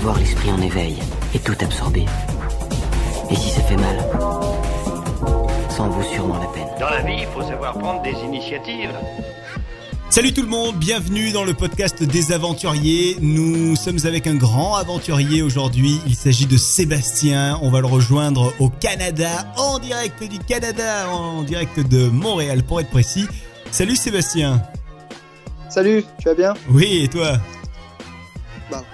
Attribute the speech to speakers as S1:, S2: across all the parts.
S1: avoir l'esprit en éveil et tout absorber. Et si ça fait mal, ça en vaut sûrement la peine.
S2: Dans la vie, il faut savoir prendre des initiatives.
S3: Salut tout le monde, bienvenue dans le podcast des aventuriers. Nous sommes avec un grand aventurier aujourd'hui. Il s'agit de Sébastien. On va le rejoindre au Canada, en direct du Canada, en direct de Montréal pour être précis. Salut Sébastien.
S4: Salut, tu vas bien?
S3: Oui, et toi?
S4: Bah.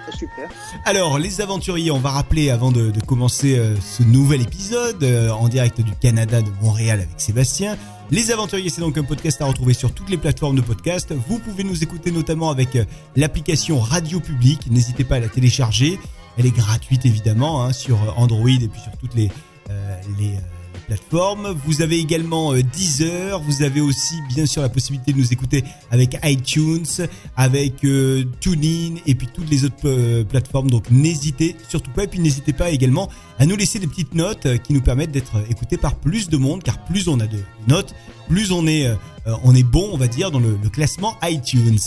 S3: Alors, les aventuriers, on va rappeler avant de, commencer euh, ce nouvel épisode euh, en direct du Canada, de Montréal avec Sébastien. Les aventuriers, c'est donc un podcast à retrouver sur toutes les plateformes de podcast. Vous pouvez nous écouter notamment avec euh, l'application Radio Public. N'hésitez pas à la télécharger. Elle est gratuite évidemment hein, sur Android et puis sur toutes les, plateformes. Vous avez également euh, Deezer. Vous avez aussi bien sûr la possibilité de nous écouter avec iTunes, avec euh, TuneIn et puis toutes les autres euh, plateformes. Donc n'hésitez surtout pas. Et puis n'hésitez pas également à nous laisser des petites notes euh, qui nous permettent d'être écoutés par plus de monde. Car plus on a de notes, plus on est, on est bon, on va dire, dans le, le classement iTunes.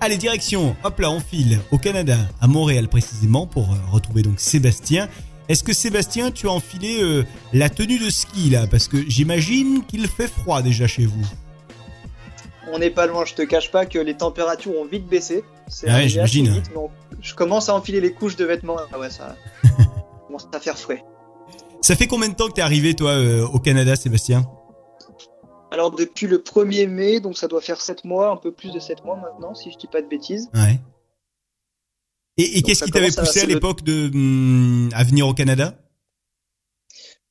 S3: Allez, direction, hop là, on file au Canada, à Montréal précisément, pour retrouver donc Sébastien. Est-ce que Sébastien, tu as enfilé euh, la tenue de ski là? Parce que j'imagine qu'il fait froid déjà chez vous.
S4: On n'est pas loin, je te cache pas que les températures ont vite baissé. C'est
S3: Ah ouais, j'imagine.
S4: Je commence à enfiler les couches de vêtements. Ah ouais, ça commence à faire frais.
S3: Ça fait combien de temps que t'es arrivé toi euh, au Canada, Sébastien?
S4: Alors depuis le 1er mai, donc ça doit faire 7 mois, un peu plus de 7 mois maintenant, si je dis pas de bêtises.
S3: Ouais. Et, qu'est-ce qui t'avait
S4: à-
S3: poussé à l'époque de hum, à venir au Canada?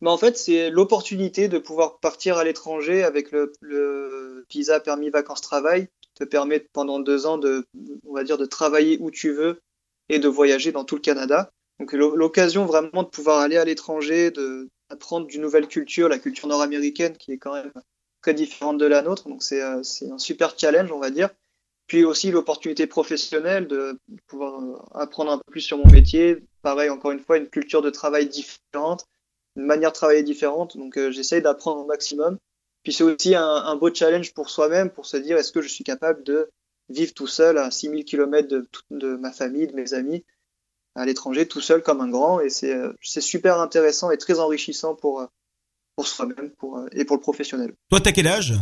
S4: Mais en fait, c'est l'opportunité de pouvoir partir à l'étranger avec le, le visa permis vacances-travail qui te permet pendant deux ans de, on va dire, de travailler où tu veux et de voyager dans tout le Canada. Donc l'o- l'occasion vraiment de pouvoir aller à l'étranger, de apprendre d'une nouvelle culture, la culture nord-américaine qui est quand même très différente de la nôtre. Donc c'est euh, c'est un super challenge, on va dire. Puis aussi l'opportunité professionnelle de pouvoir euh, apprendre un peu plus sur mon métier. Pareil, encore une fois, une culture de travail différente une manière de travailler différente. Donc, euh, j'essaye d'apprendre au maximum. Puis, c'est aussi un, un beau challenge pour soi-même, pour se dire est-ce que je suis capable de vivre tout seul à 6000 km de, de ma famille, de mes amis, à l'étranger, tout seul comme un grand? Et c'est euh, c'est super intéressant et très enrichissant pour, euh, pour soi-même pour, euh, et pour le professionnel.
S3: Toi, t'as quel âge?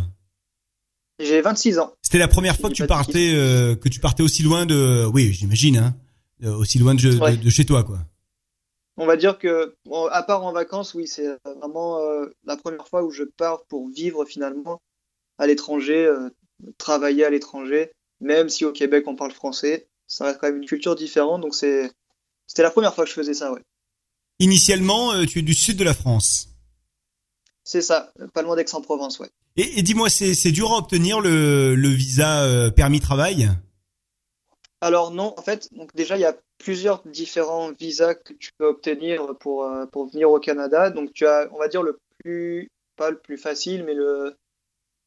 S4: J'ai 26 ans.
S3: C'était la première fois que tu partais, euh, que tu partais aussi loin de, oui, j'imagine, hein, euh, aussi loin de, de-
S4: Ouais.
S3: de chez toi, quoi.
S4: On va dire que, bon, à part en vacances, oui, c'est vraiment euh, la première fois où je pars pour vivre finalement à l'étranger, euh, travailler à l'étranger, même si au Québec on parle français, ça reste quand même une culture différente, donc c'est, c'était la première fois que je faisais ça, ouais.
S3: Initialement, tu es du sud de la France.
S4: C'est ça, pas loin d'Aix-en-Provence, ouais.
S3: Et, dis-moi, c'est dur à obtenir le, visa euh, permis travail?
S4: Alors non, en fait, donc déjà il y a plusieurs différents visas que tu peux obtenir pour, euh, pour venir au Canada. Donc tu as, on va dire le plus, pas le plus facile, mais le,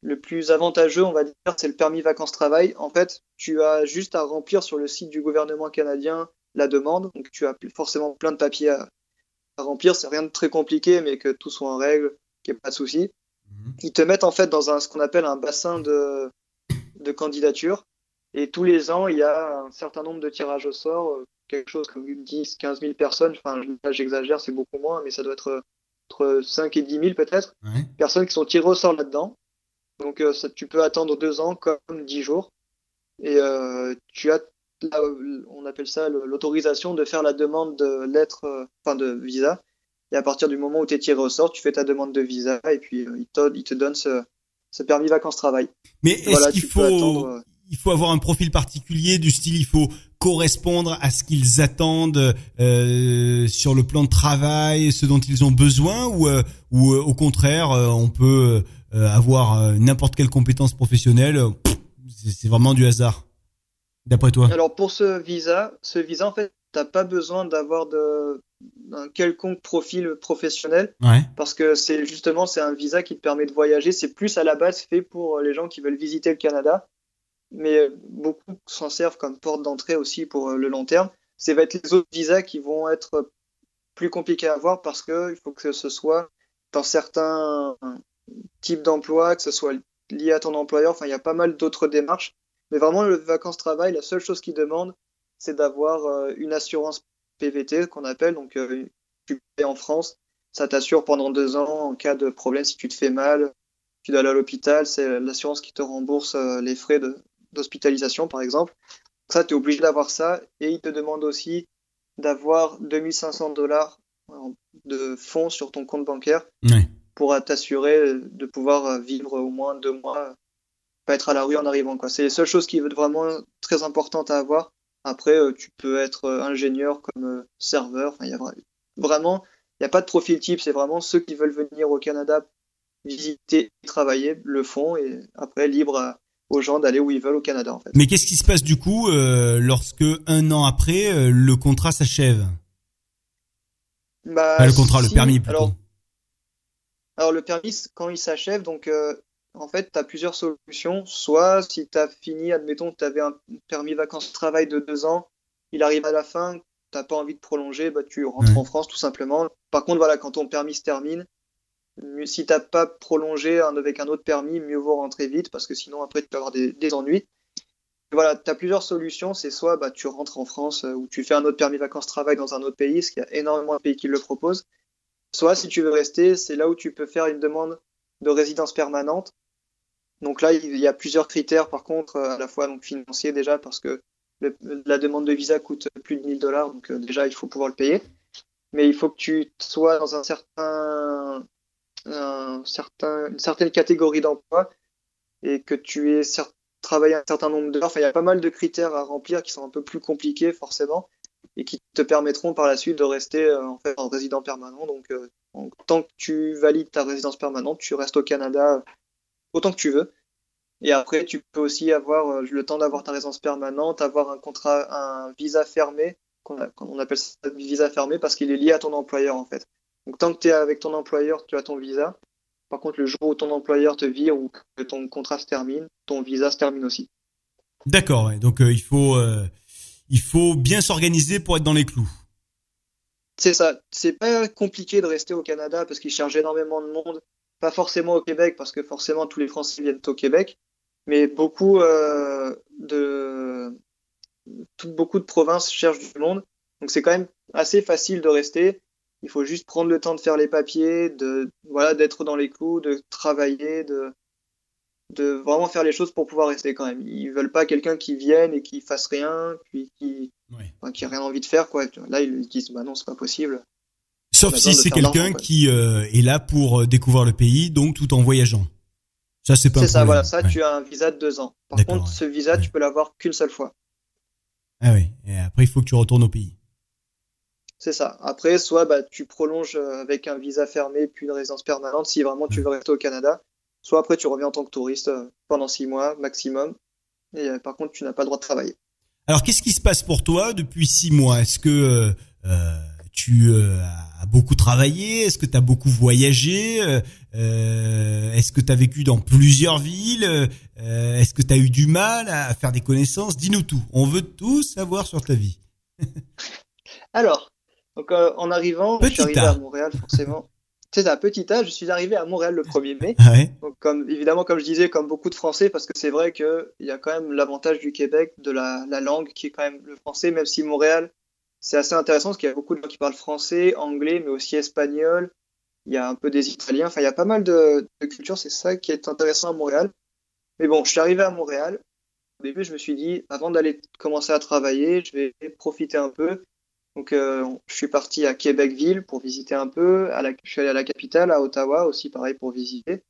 S4: le plus avantageux, on va dire, c'est le permis vacances-travail. En fait, tu as juste à remplir sur le site du gouvernement canadien la demande. Donc tu as forcément plein de papiers à, à remplir. C'est rien de très compliqué, mais que tout soit en règle, qu'il n'y ait pas de souci. Ils te mettent en fait dans un, ce qu'on appelle un bassin de, de candidature. Et tous les ans, il y a un certain nombre de tirages au sort, euh, quelque chose comme 10, 15 000 personnes. Enfin, là, j'exagère, c'est beaucoup moins, mais ça doit être euh, entre 5 et 10 000 peut-être.
S3: Ouais.
S4: Personnes qui sont tirées au sort là-dedans. Donc, euh, ça, tu peux attendre deux ans comme 10 jours. Et euh, tu as, là, on appelle ça l'autorisation de faire la demande de lettre, enfin de visa. Et à partir du moment où tu es tiré au sort, tu fais ta demande de visa et puis euh, il, te, il te donne ce, ce permis vacances-travail.
S3: Mais est-ce
S4: Voilà,
S3: qu'il faut,
S4: attendre. euh,
S3: il faut avoir un profil particulier du style, il faut correspondre à ce qu'ils attendent euh, sur le plan de travail, ce dont ils ont besoin, ou, euh, ou euh, au contraire, euh, on peut avoir n'importe quelle compétence professionnelle. c'est vraiment du hasard, d'après toi?
S4: Alors pour ce visa, ce visa en fait, t'as pas besoin d'avoir de un quelconque profil professionnel
S3: Ouais.
S4: parce que c'est justement c'est un visa qui te permet de voyager. C'est plus à la base fait pour les gens qui veulent visiter le Canada, mais beaucoup s'en servent comme porte d'entrée aussi pour le long terme. C'est va être les autres visas qui vont être plus compliqués à avoir parce que il faut que ce soit dans certains types d'emplois, que ce soit lié à ton employeur. Enfin, il y a pas mal d'autres démarches. Mais vraiment, le vacances-travail, la seule chose qu'il demande, c'est d'avoir euh, une assurance PVT qu'on appelle, donc tu payes en France, ça t'assure pendant deux ans en cas de problème si tu te fais mal, tu dois aller à l'hôpital, c'est l'assurance qui te rembourse les frais d'hospitalisation par exemple. Ça, tu es obligé d'avoir ça et il te demande aussi d'avoir 2500 dollars de fonds sur ton compte bancaire pour t'assurer de pouvoir vivre au moins deux mois, pas être à la rue en arrivant. C'est les seules choses qui est vraiment très importante à avoir. Après, euh, tu peux être euh, ingénieur comme euh, serveur. Enfin, y a vraiment, il n'y a pas de profil type. C'est vraiment ceux qui veulent venir au Canada visiter et travailler le font et après libre aux gens d'aller où ils veulent au Canada en fait.
S3: Mais qu'est-ce qui se passe du coup lorsque un an après le contrat s'achève?
S4: Bah,
S3: Le contrat, le permis plutôt.
S4: Alors, alors le permis quand il s'achève donc en fait, tu as plusieurs solutions. Soit si tu as fini, admettons que tu avais un permis vacances-travail de deux ans, il arrive à la fin, tu pas envie de prolonger, bah, tu rentres en France tout simplement. Par contre, voilà, quand ton permis se termine, si tu n'as pas prolongé avec un autre permis, mieux vaut rentrer vite parce que sinon après tu peux avoir des, ennuis. Voilà, tu as plusieurs solutions. C'est soit bah, tu rentres en France euh, ou tu fais un autre permis vacances-travail dans un autre pays, parce qu'il y a énormément de pays qui le proposent. Soit si tu veux rester, c'est là où tu peux faire une demande de résidence permanente donc là, il y a plusieurs critères par contre, euh, à la fois donc financiers déjà parce que la demande de visa coûte plus de 1000 dollars, donc euh, déjà il faut pouvoir le payer. Mais il faut que tu sois dans un certain, un certain une certaine catégorie d'emploi et que tu aies travaillé un certain nombre d'heures. Enfin, il y a pas mal de critères à remplir qui sont un peu plus compliqués forcément et qui te permettront par la suite de rester euh, en fait en résident permanent. Donc, tant que tu valides ta résidence permanente, tu restes au Canada autant que tu veux. Et après, tu peux aussi avoir euh, le temps d'avoir ta résidence permanente, avoir un contrat, un visa fermé, qu'on on appelle ça visa fermé parce qu'il est lié à ton employeur en fait. Donc tant que tu es avec ton employeur, tu as ton visa. Par contre, le jour où ton employeur te vire ou que ton contrat se termine, ton visa se termine aussi.
S3: D'accord, donc euh, il faut euh, il faut bien s'organiser pour être dans les clous.
S4: C'est ça. C'est pas compliqué de rester au Canada parce qu'il charge énormément de monde pas forcément au Québec, parce que forcément tous les Français viennent au Québec, mais beaucoup euh, de beaucoup de provinces cherchent du monde. Donc c'est quand même assez facile de rester. Il faut juste prendre le temps de faire les papiers, de voilà, d'être dans les clous, de travailler, de de vraiment faire les choses pour pouvoir rester quand même. Ils veulent pas quelqu'un qui vienne et qui fasse rien, puis qui qui a rien envie de faire quoi. Là ils disent bah non c'est pas possible.
S3: Sauf si c'est quelqu'un qui euh, est là pour euh, découvrir le pays, donc tout en voyageant. Ça, c'est pas
S4: C'est ça, voilà. Ça, tu as un visa de deux ans. Par contre, ce visa, tu peux l'avoir qu'une seule fois.
S3: Ah oui. Et après, il faut que tu retournes au pays.
S4: C'est ça. Après, soit bah, tu prolonges euh, avec un visa fermé puis une résidence permanente si vraiment tu veux rester au Canada. Soit après, tu reviens en tant que touriste pendant six mois maximum. Et par contre, tu n'as pas le droit de travailler.
S3: Alors, qu'est-ce qui se passe pour toi depuis six mois? Est-ce que tu euh, as beaucoup travaillé Est-ce que tu as beaucoup voyagé euh, euh, Est-ce que tu as vécu dans plusieurs villes Est-ce que tu as eu du mal à faire des connaissances? Dis-nous tout. On veut tout savoir sur ta vie.
S4: Alors, donc, en arrivant, je suis arrivé à Montréal forcément. C'est un petit âge, je suis arrivé à Montréal le 1er mai.
S3: Ah ouais.
S4: Donc, comme, évidemment, comme je disais, comme beaucoup de Français, parce que c'est vrai qu'il y a quand même l'avantage du Québec de la, la, langue qui est quand même le français, même si Montréal, c'est assez intéressant parce qu'il y a beaucoup de gens qui parlent français, anglais, mais aussi espagnol. Il y a un peu des Italiens. Enfin, il y a pas mal de, cultures. C'est ça qui est intéressant à Montréal. Mais bon, je suis arrivé à Montréal. Au début, je me suis dit, avant d'aller commencer à travailler, je vais profiter un peu. Donc, euh, je suis parti à Québec-Ville pour visiter un peu. À la, je suis allé à la capitale, à Ottawa aussi, pareil, pour visiter.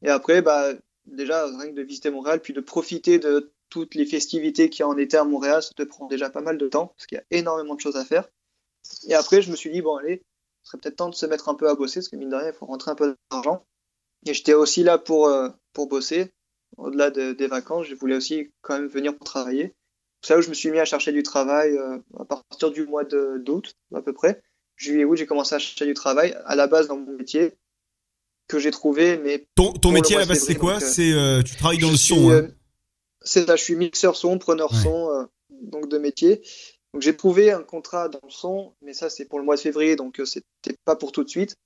S4: Et après, bah, déjà, rien que de visiter Montréal, puis de profiter de toutes les festivités qui en étaient à Montréal, ça te prend déjà pas mal de temps, parce qu'il y a énormément de choses à faire. Et après, je me suis dit, bon, allez, ce serait peut-être temps de se mettre un peu à bosser, parce que mine de rien, il faut rentrer un peu d'argent. Et j'étais aussi là pour, euh, pour bosser. Au-delà des vacances, je voulais aussi quand même venir pour travailler. C'est là où je me suis mis à chercher du travail euh, à partir du mois d'août, à peu près. Juillet, août, j'ai commencé à chercher du travail, à la base dans mon métier, que j'ai trouvé, mais...
S3: Ton, ton métier à la base, c'est quoi? euh, C'est Tu travailles dans le son, hein
S4: c'est ça, je suis mixeur son, preneur son, euh, donc de métier. Donc j'ai trouvé un contrat dans le son, mais ça c'est pour le mois de février, donc euh, c'était pas pour tout de suite.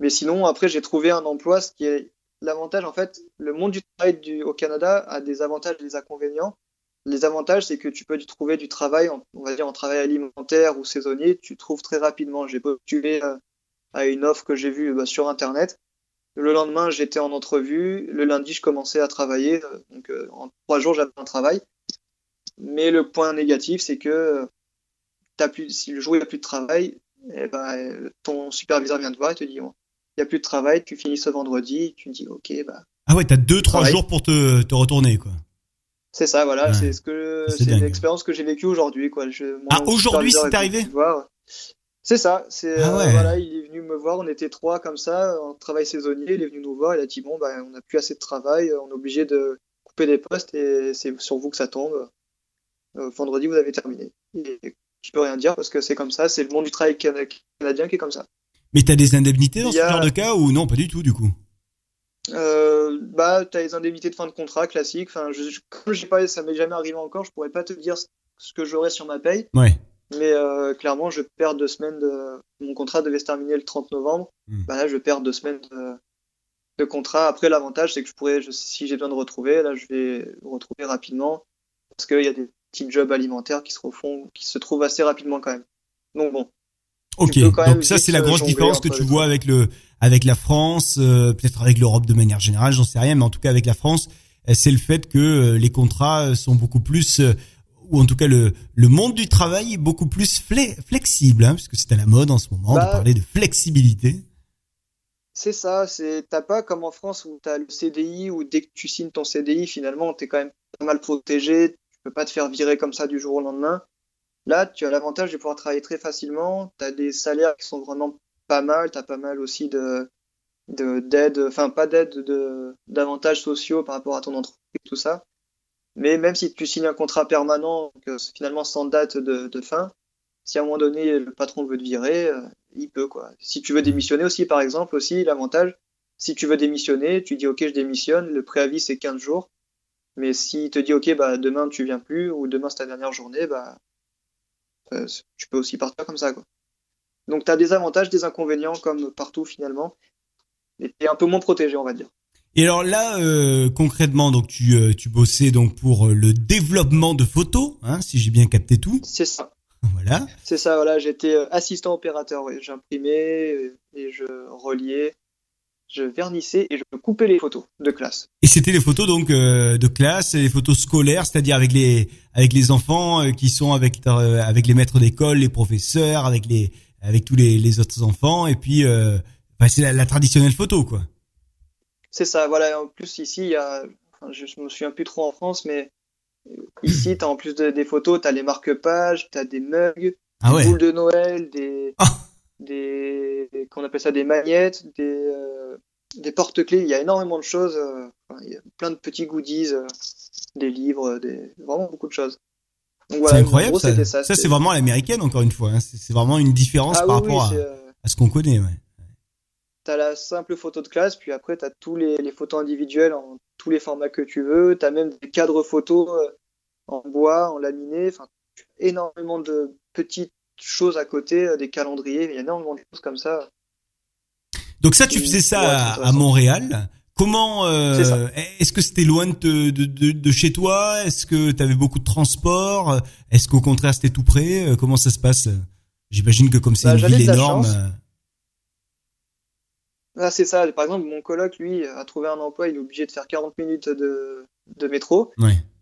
S4: Mais sinon, après j'ai trouvé un emploi, ce qui est l'avantage en fait, le monde du travail du, au Canada a des avantages et des inconvénients. les avantages, c'est que tu peux trouver du travail, on va dire en travail alimentaire ou saisonnier, tu trouves très rapidement. J'ai postulé euh, à une offre que j'ai vue bah, sur Internet. Le lendemain, j'étais en entrevue. Le lundi, je commençais à travailler. Donc, en trois jours, j'avais un travail. Mais le point négatif, c'est que as plus, si le jour il n'y a plus de travail, eh ben, ton superviseur vient te voir et te dit il n'y a plus de travail, tu finis ce vendredi, tu dis ok bah.
S3: Ah ouais, t'as deux trois jours pour te, te retourner quoi.
S4: C'est ça, voilà, c'est ce que c'est l'expérience que j'ai vécue aujourd'hui quoi. Je,
S3: ah aujourd'hui c'est arrivé.
S4: C'est ça, c'est ah euh, voilà, il est venu me voir, on était trois comme ça, en travail saisonnier, il est venu nous voir, il a dit bon bah on n'a plus assez de travail, on est obligé de couper des postes et c'est sur vous que ça tombe. Euh, vendredi vous avez terminé. Et je peux rien dire parce que c'est comme ça, c'est le monde du travail canadien qui est comme ça.
S3: Mais t'as des indemnités dans ce genre de cas ou non, pas du tout du coup?
S4: Euh, Bah, t'as les indemnités de fin de contrat classiques. Enfin, je, comme j'ai pas, ça m'est jamais arrivé encore, je pourrais pas te dire ce que j'aurai sur ma paye.
S3: Ouais.
S4: Mais euh, clairement, je perds deux semaines de mon contrat devait se terminer le 30 novembre. Hmm. Bah là, je perds deux semaines de, de contrat. Après, l'avantage, c'est que je pourrais, si j'ai besoin de retrouver, là, je vais retrouver rapidement parce qu'il y a des petits jobs alimentaires qui se refont, qui se trouvent assez rapidement quand même. Donc bon.
S3: Ok, donc ça c'est la grosse différence que tu vois avec le avec la France, euh, peut-être avec l'Europe de manière générale, j'en sais rien, mais en tout cas avec la France, euh, c'est le fait que euh, les contrats sont beaucoup plus ou en tout cas le le monde du travail est beaucoup plus flexible, hein, puisque c'est à la mode en ce moment de bah, parler de flexibilité.
S4: C'est ça, c'est t'as pas comme en France où t'as le CDI où dès que tu signes ton CDI finalement t'es quand même pas mal protégé, peux pas te faire virer comme ça du jour au lendemain. Là, tu as l'avantage de pouvoir travailler très facilement. Tu as des salaires qui sont vraiment pas mal. Tu as pas mal aussi de d'aide, enfin pas d'aide, de d'avantages sociaux par rapport à ton entreprise, tout ça. Mais même si tu signes un contrat permanent, que finalement sans date de, fin, si à un moment donné le patron veut te virer, euh, il peut quoi. Si tu veux démissionner aussi, par exemple, aussi l'avantage, si tu veux démissionner, tu dis ok je démissionne, le préavis c'est 15 jours. Mais s'il te dit, OK, bah, demain tu viens plus, ou demain c'est ta dernière journée, bah, euh, tu peux aussi partir comme ça, quoi. Donc tu as des avantages, des inconvénients, comme partout finalement. Et tu es un peu moins protégé, on va dire.
S3: Et alors là, euh, concrètement, donc tu, euh, tu bossais donc pour le développement de photos, hein, si j'ai bien capté tout.
S4: C'est ça.
S3: Voilà.
S4: C'est ça, voilà. J'étais assistant opérateur. J'imprimais et je reliais je vernissais et je coupais les photos de classe.
S3: Et c'était les photos donc euh, de classe, les photos scolaires, c'est-à-dire avec les avec les enfants euh, qui sont avec euh, avec les maîtres d'école, les professeurs, avec les avec tous les, les autres enfants et puis bah, c'est la, traditionnelle photo quoi.
S4: C'est ça, voilà. En plus ici il y a, enfin, je, me souviens plus trop en France, mais ici t'as en plus des photos, t'as les marque-pages, t'as des mugs,
S3: ah
S4: des boules de Noël, des ah des, qu'on appelle ça des magnettes, des, euh, des porte-clés. Il y a énormément de choses. Euh, il y a plein de petits goodies, euh, des livres, des, vraiment beaucoup de choses.
S3: c'est incroyable. ça, ça, c'est vraiment l'américaine encore une fois. Hein. C'est vraiment une différence ah par rapport à, ce qu'on connaît. Ouais.
S4: T'as la simple photo de classe, puis après t'as tous les, les, photos individuelles en tous les formats que tu veux. T'as même des cadres photos en bois, en laminé. Enfin, énormément de petites choses à côté, euh, des calendriers, il y a énormément de choses comme ça.
S3: Donc ça, tu faisais ça à, Montréal. Comment euh, Est-ce que c'était loin de, de, de, chez toi? Est-ce que tu avais beaucoup de transport? Est-ce qu'au contraire c'était tout près euh, Comment ça se passe? J'imagine que comme c'est bah, une ville énorme.
S4: Ah, c'est ça. Par exemple, mon coloc, lui, a trouvé un emploi, il est obligé de faire 40 minutes de, de métro.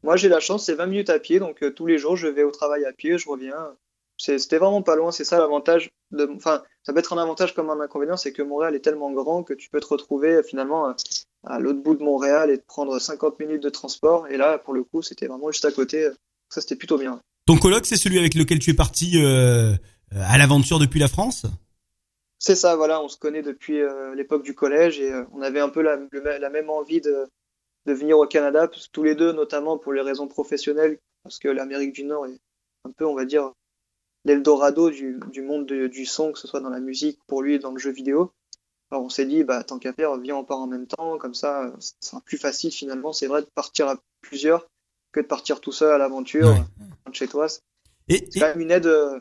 S4: Moi, j'ai la chance, c'est 20 minutes à pied, donc tous les jours, je vais au travail à pied, je reviens. C'était vraiment pas loin, c'est ça l'avantage. De, enfin, ça peut être un avantage comme un inconvénient, c'est que Montréal est tellement grand que tu peux te retrouver euh, finalement euh, à l'autre bout de Montréal et te prendre 50 minutes de transport. Et là, pour le coup, c'était vraiment juste à côté. Ça, c'était plutôt bien.
S3: Ton colloque, c'est celui avec lequel tu es parti euh, à l'aventure depuis la France?
S4: C'est ça, voilà. On se connaît depuis l'époque du collège et on avait un peu la, la même envie de, de venir au Canada, tous les deux, notamment pour les raisons professionnelles, parce que l'Amérique du Nord est un peu, on va dire, l'Eldorado du, du monde du son, que ce soit dans la musique, pour lui, dans le jeu vidéo. Alors on s'est dit, bah, tant qu'à faire, viens, on part en même temps, comme ça, ça sera plus facile finalement, c'est vrai, de partir à plusieurs que de partir tout seul à l'aventure, de chez toi. Et, c'est quand même une aide. Euh,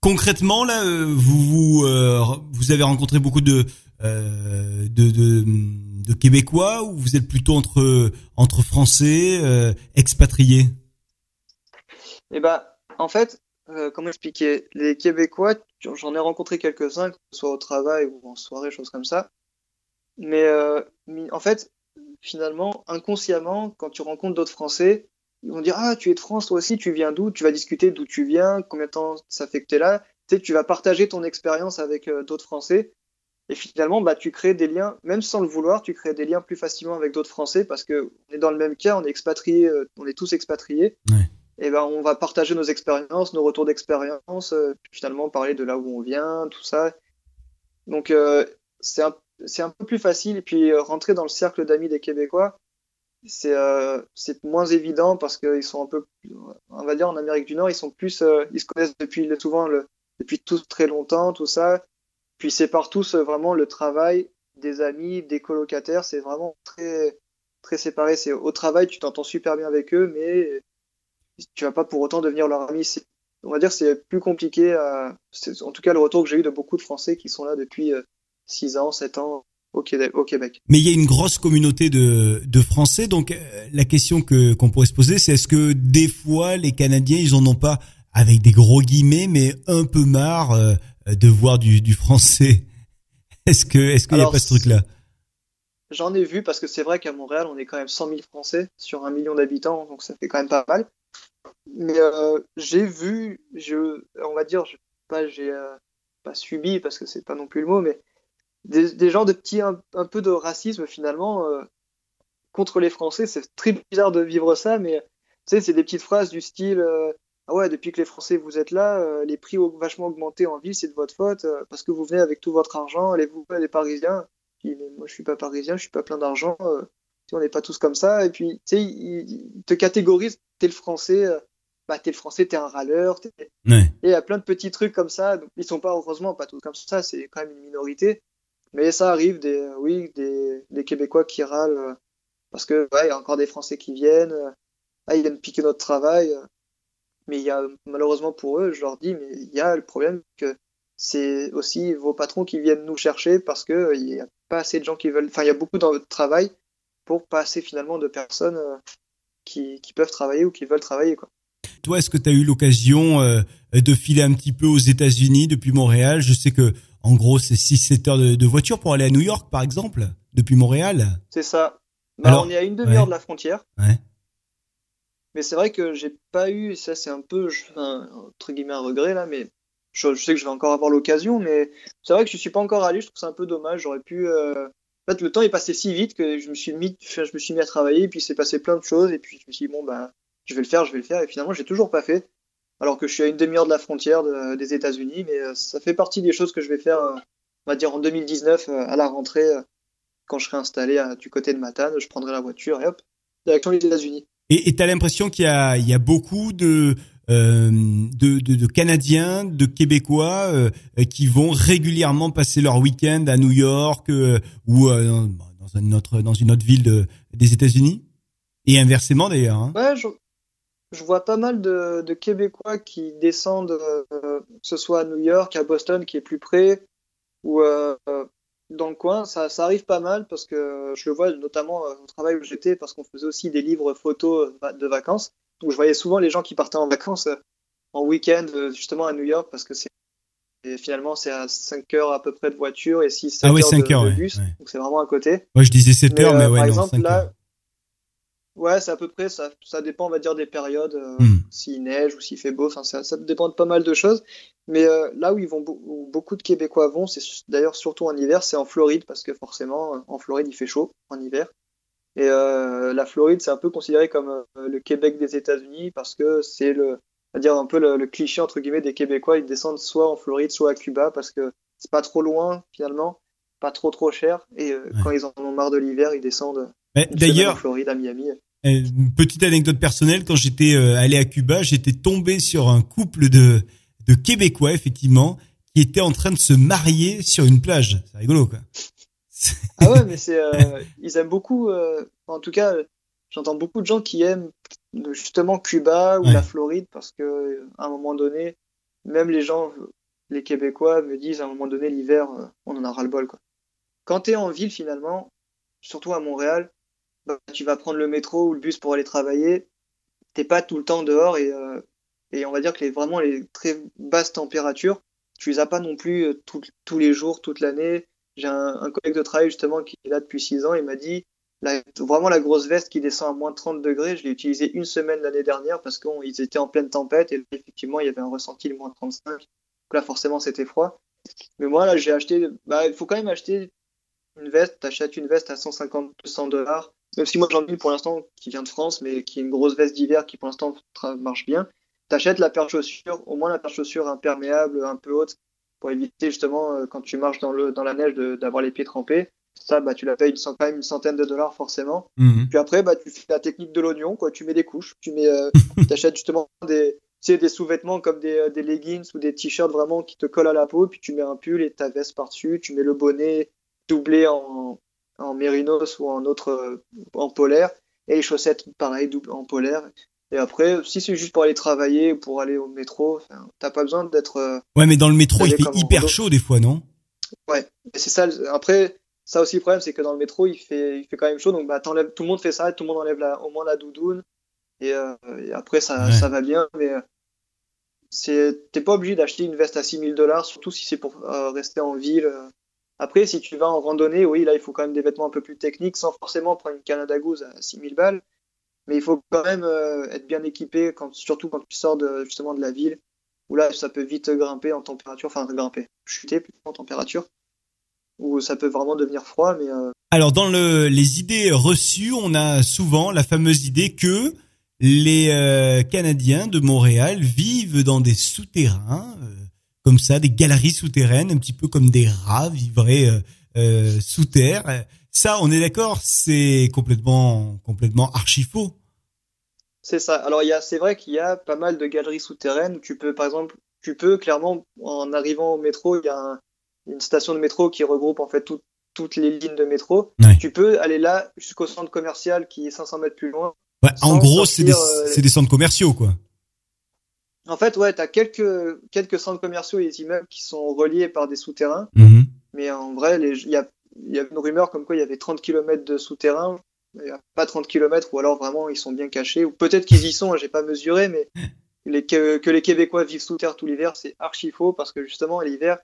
S3: Concrètement, là, euh, vous euh, vous avez rencontré beaucoup de, de, Québécois ou vous êtes plutôt entre entre Français euh, expatriés?
S4: Eh ben, en fait, euh, comment expliquer? Les Québécois, j'en ai rencontré quelques-uns, que ce soit au travail ou en soirée, choses comme ça. Mais euh, en fait, finalement, inconsciemment, quand tu rencontres d'autres Français, ils vont dire Ah, tu es de France, toi aussi, tu viens d'où? Tu vas discuter d'où tu viens, combien de temps ça fait que tu es là? Tu sais, tu vas partager ton expérience avec euh, d'autres Français. Et finalement, bah, tu crées des liens, même sans le vouloir, tu crées des liens plus facilement avec d'autres Français parce que on est dans le même cas, on est expatriés, euh, on est tous expatriés.
S3: Ouais.
S4: Et ben, on va partager nos expériences, nos retours d'expérience, euh, finalement parler de là où on vient, tout ça. Donc, c'est un, c'est un peu plus facile. Et puis, rentrer dans le cercle d'amis des Québécois, c'est euh, c'est moins évident parce qu'ils sont un peu, on va dire en Amérique du Nord, ils sont plus, euh, ils se connaissent depuis souvent depuis tout très longtemps, tout ça. Puis c'est séparent tous euh, vraiment le travail des amis, des colocataires. C'est vraiment très très séparé. C'est au travail, tu t'entends super bien avec eux, mais tu vas pas pour autant devenir leur ami. On va dire c'est plus compliqué. À... En tout cas, le retour que j'ai eu de beaucoup de Français qui sont là depuis 6 ans, 7 ans au Québec. Au Québec.
S3: Mais il y a une grosse communauté de, de Français, donc euh, la question que qu'on pourrait se poser, c'est est-ce que des fois les Canadiens, ils en ont pas, avec des gros guillemets, mais un peu marre euh, de voir du, du français? Est-ce que est-ce qu'il n'y a pas ce truc-là?
S4: J'en ai vu parce que c'est vrai qu'à Montréal, on est quand même 100 000 Français sur un million d'habitants, donc ça fait quand même pas mal. Mais euh, j'ai vu, je, on va dire, je, pas, j'ai euh, pas subi parce que c'est pas non plus le mot, mais des, des gens de petits, un, un peu de racisme finalement euh, contre les Français. C'est très bizarre de vivre ça, mais tu sais, c'est des petites phrases du style euh, Ah ouais, depuis que les Français vous êtes là, euh, les prix ont vachement augmenté en ville, c'est de votre faute euh, parce que vous venez avec tout votre argent, allez-vous, les Parisiens? Puis, mais moi, je suis pas parisien, je suis pas plein d'argent. euh, on n'est pas tous comme ça. Et puis, tu sais, ils, te catégorisent. T'es le français, bah t'es le français, t'es un râleur.
S3: Ouais.
S4: Et il y a plein de petits trucs comme ça. Donc, ils sont pas heureusement pas tous comme ça. C'est quand même une minorité. Mais ça arrive des, euh, oui, des, des Québécois qui râlent euh, parce que y a encore des Français qui viennent. euh, ah, ils viennent piquer notre travail. mais il y a malheureusement pour eux, je leur dis, mais il y a le problème que c'est aussi vos patrons qui viennent nous chercher parce que il y a pas assez de gens qui veulent. Enfin, il y a beaucoup dans votre travail pour pas assez finalement de personnes qui, qui peuvent travailler ou qui veulent travailler quoi.
S3: Toi, est-ce que tu as eu l'occasion de filer un petit peu aux États-Unis depuis Montréal? Je sais que en gros, c'est 6-7 heures de, de voiture pour aller à New York, par exemple, depuis Montréal.
S4: C'est ça. Bah,
S3: Alors,
S4: on est à une demi-heure
S3: ouais.
S4: de la frontière.
S3: Ouais.
S4: Mais c'est vrai que j'ai pas eu, ça c'est un peu, je- entre guillemets, un regret là, mais je, je sais que je vais encore avoir l'occasion, mais c'est vrai que je suis pas encore allé, je trouve ça un peu dommage, j'aurais pu... euh, En fait, le temps est passé si vite que je me suis mis, enfin, je me suis mis à travailler, et puis s'est passé plein de choses, et puis je me suis dit, bon, bah, je vais le faire, je vais le faire, et finalement, j'ai toujours pas fait, alors que je suis à une demi-heure de la frontière de- des États-Unis, mais euh, ça fait partie des choses que je vais faire, euh, on va dire, en 2019, euh, à la rentrée, quand je serai installé à- du côté de Matane, je prendrai la voiture, et hop, direction les États-Unis.
S3: Et tu as l'impression qu'il y a, il y a beaucoup de, euh, de, de, de Canadiens, de Québécois euh, qui vont régulièrement passer leur week-end à New York euh, ou dans, dans, une autre, dans une autre ville de, des États-Unis? Et inversement d'ailleurs. Hein.
S4: Ouais, je, vois pas mal de, de Québécois qui descendent, euh, que ce soit à New York, à Boston, qui est plus près, ou euh, dans le coin. Ça, ça arrive pas mal parce que je le vois notamment euh, au travail où j'étais, parce qu'on faisait aussi des livres photos de vacances. Donc je voyais souvent les gens qui partaient en vacances en week-end, justement à New York, parce que c'est et finalement c'est à 5 heures à peu près de voiture et 6
S3: Ah ouais,
S4: heures,
S3: 5
S4: de,
S3: heures,
S4: de
S3: ouais,
S4: bus.
S3: ouais.
S4: Donc c'est vraiment à côté.
S3: Moi je disais 7
S4: Mais,
S3: heures, mais ouais,
S4: par
S3: non,
S4: exemple,
S3: 5
S4: là,
S3: heures.
S4: Ouais, c'est à peu près, ça, ça dépend, on va dire, des périodes, euh,
S3: Hmm.
S4: s'il neige ou s'il fait beau, enfin, ça, ça dépend de pas mal de choses. Mais euh, là où ils vont, où beaucoup de Québécois vont, c'est d'ailleurs surtout en hiver, c'est en Floride, parce que forcément, euh, en Floride, il fait chaud en hiver. Et euh, la Floride, c'est un peu considéré comme le Québec des États-Unis, parce que c'est le, on va dire un peu le, le cliché, entre guillemets, des Québécois, ils descendent soit en Floride, soit à Cuba, parce que c'est pas trop loin, finalement, pas trop trop cher, et
S3: Ouais.
S4: quand ils en ont marre de l'hiver, ils descendent
S3: D'ailleurs,
S4: Floride, à Miami.
S3: Euh, Une petite anecdote personnelle, quand j'étais euh, allé à Cuba, j'étais tombé sur un couple de, de Québécois, effectivement, qui étaient en train de se marier sur une plage. C'est rigolo, quoi.
S4: Ah ouais, mais c'est, euh, ils aiment beaucoup. euh, en tout cas, j'entends beaucoup de gens qui aiment justement Cuba ou
S3: Ouais.
S4: la Floride parce que à un moment donné, même les gens, les Québécois me disent à un moment donné l'hiver, on en a ras le bol quoi. Quand t'es en ville finalement, surtout à Montréal, bah, tu vas prendre le métro ou le bus pour aller travailler. T'es pas tout le temps dehors et, euh, et on va dire que les, vraiment les très basses températures, tu les as pas non plus euh, tous les jours, toute l'année. J'ai un, collègue de travail justement qui est là depuis 6 ans, il m'a dit vraiment la grosse veste qui descend à moins de 30 degrés, je l'ai utilisée une semaine l'année dernière parce qu'ils étaient en pleine tempête et effectivement il y avait un ressenti de moins 35. Donc là forcément c'était froid. Mais moi là j'ai acheté, bah il faut quand même acheter une veste, t'achètes une veste à 150-200 dollars. Même si moi j'en ai une pour l'instant qui vient de France, mais qui est une grosse veste d'hiver qui pour l'instant marche bien. T'achètes la paire de chaussures, au moins la paire de chaussures imperméable, un peu haute, pour éviter justement euh, quand tu marches dans le dans la neige d'avoir les pieds trempés. Ça, bah tu la payes quand même une centaine de dollars forcément.
S3: Mhm.
S4: Puis après, bah tu fais la technique de l'oignon, quoi. Tu mets des couches, tu mets, euh, t'achètes justement des tu sais, des sous-vêtements comme des, euh, des leggings ou des t-shirts vraiment qui te collent à la peau, puis tu mets un pull et ta veste par-dessus, tu mets le bonnet doublé en, en mérinos ou en autre euh, en polaire, et les chaussettes pareil double en polaire. Et après, si c'est juste pour aller travailler ou pour aller au métro, t'as pas besoin d'être. euh,
S3: Ouais, mais dans le métro, il fait hyper chaud des fois, non?
S4: Ouais, c'est ça. Après, ça aussi le problème, c'est que dans le métro, il fait, il fait quand même chaud, donc bah t'enlèves, tout le monde fait ça, tout le monde enlève la, au moins la doudoune, et, euh, et après ça,
S3: Ouais.
S4: ça va bien, mais c'est, t'es pas obligé d'acheter une veste à 6000 dollars, surtout si c'est pour euh, rester en ville. Après, si tu vas en randonnée, oui, là, il faut quand même des vêtements un peu plus techniques, sans forcément prendre une Canada Goose à 6000 balles, mais il faut quand même euh, être bien équipé, quand, surtout quand tu sors de, justement de la ville, où là, ça peut vite grimper en température, enfin grimper, chuter plutôt en température où ça peut vraiment devenir froid, mais euh,
S3: Alors dans le, les idées reçues, on a souvent la fameuse idée que les euh, Canadiens de Montréal vivent dans des souterrains, euh, comme ça, des galeries souterraines, un petit peu comme des rats vivraient euh, euh, sous terre. Ça, on est d'accord, c'est complètement, complètement archi faux.
S4: c'est ça. Alors c'est vrai qu'il y a pas mal de galeries souterraines où tu peux, par exemple, tu peux clairement, en arrivant au métro, il y a un- une station de métro qui regroupe en fait tout- toutes les lignes de métro.
S3: Ouais.
S4: Tu peux aller là jusqu'au centre commercial qui est 500 mètres plus loin.
S3: Ouais, en gros, c'est des,
S4: euh,
S3: c'est des centres commerciaux, quoi.
S4: En fait, ouais, t'as quelques quelques centres commerciaux et des immeubles qui sont reliés par des souterrains,
S3: Mhm.
S4: mais en vrai, il y a, il y a une rumeur comme quoi il y avait 30 km de souterrains. Il y a pas 30 km, ou alors vraiment ils sont bien cachés, ou peut-être qu'ils y sont, j'ai pas mesuré, mais les, que, que les Québécois vivent sous terre tout l'hiver, c'est archi faux, parce que justement, l'hiver,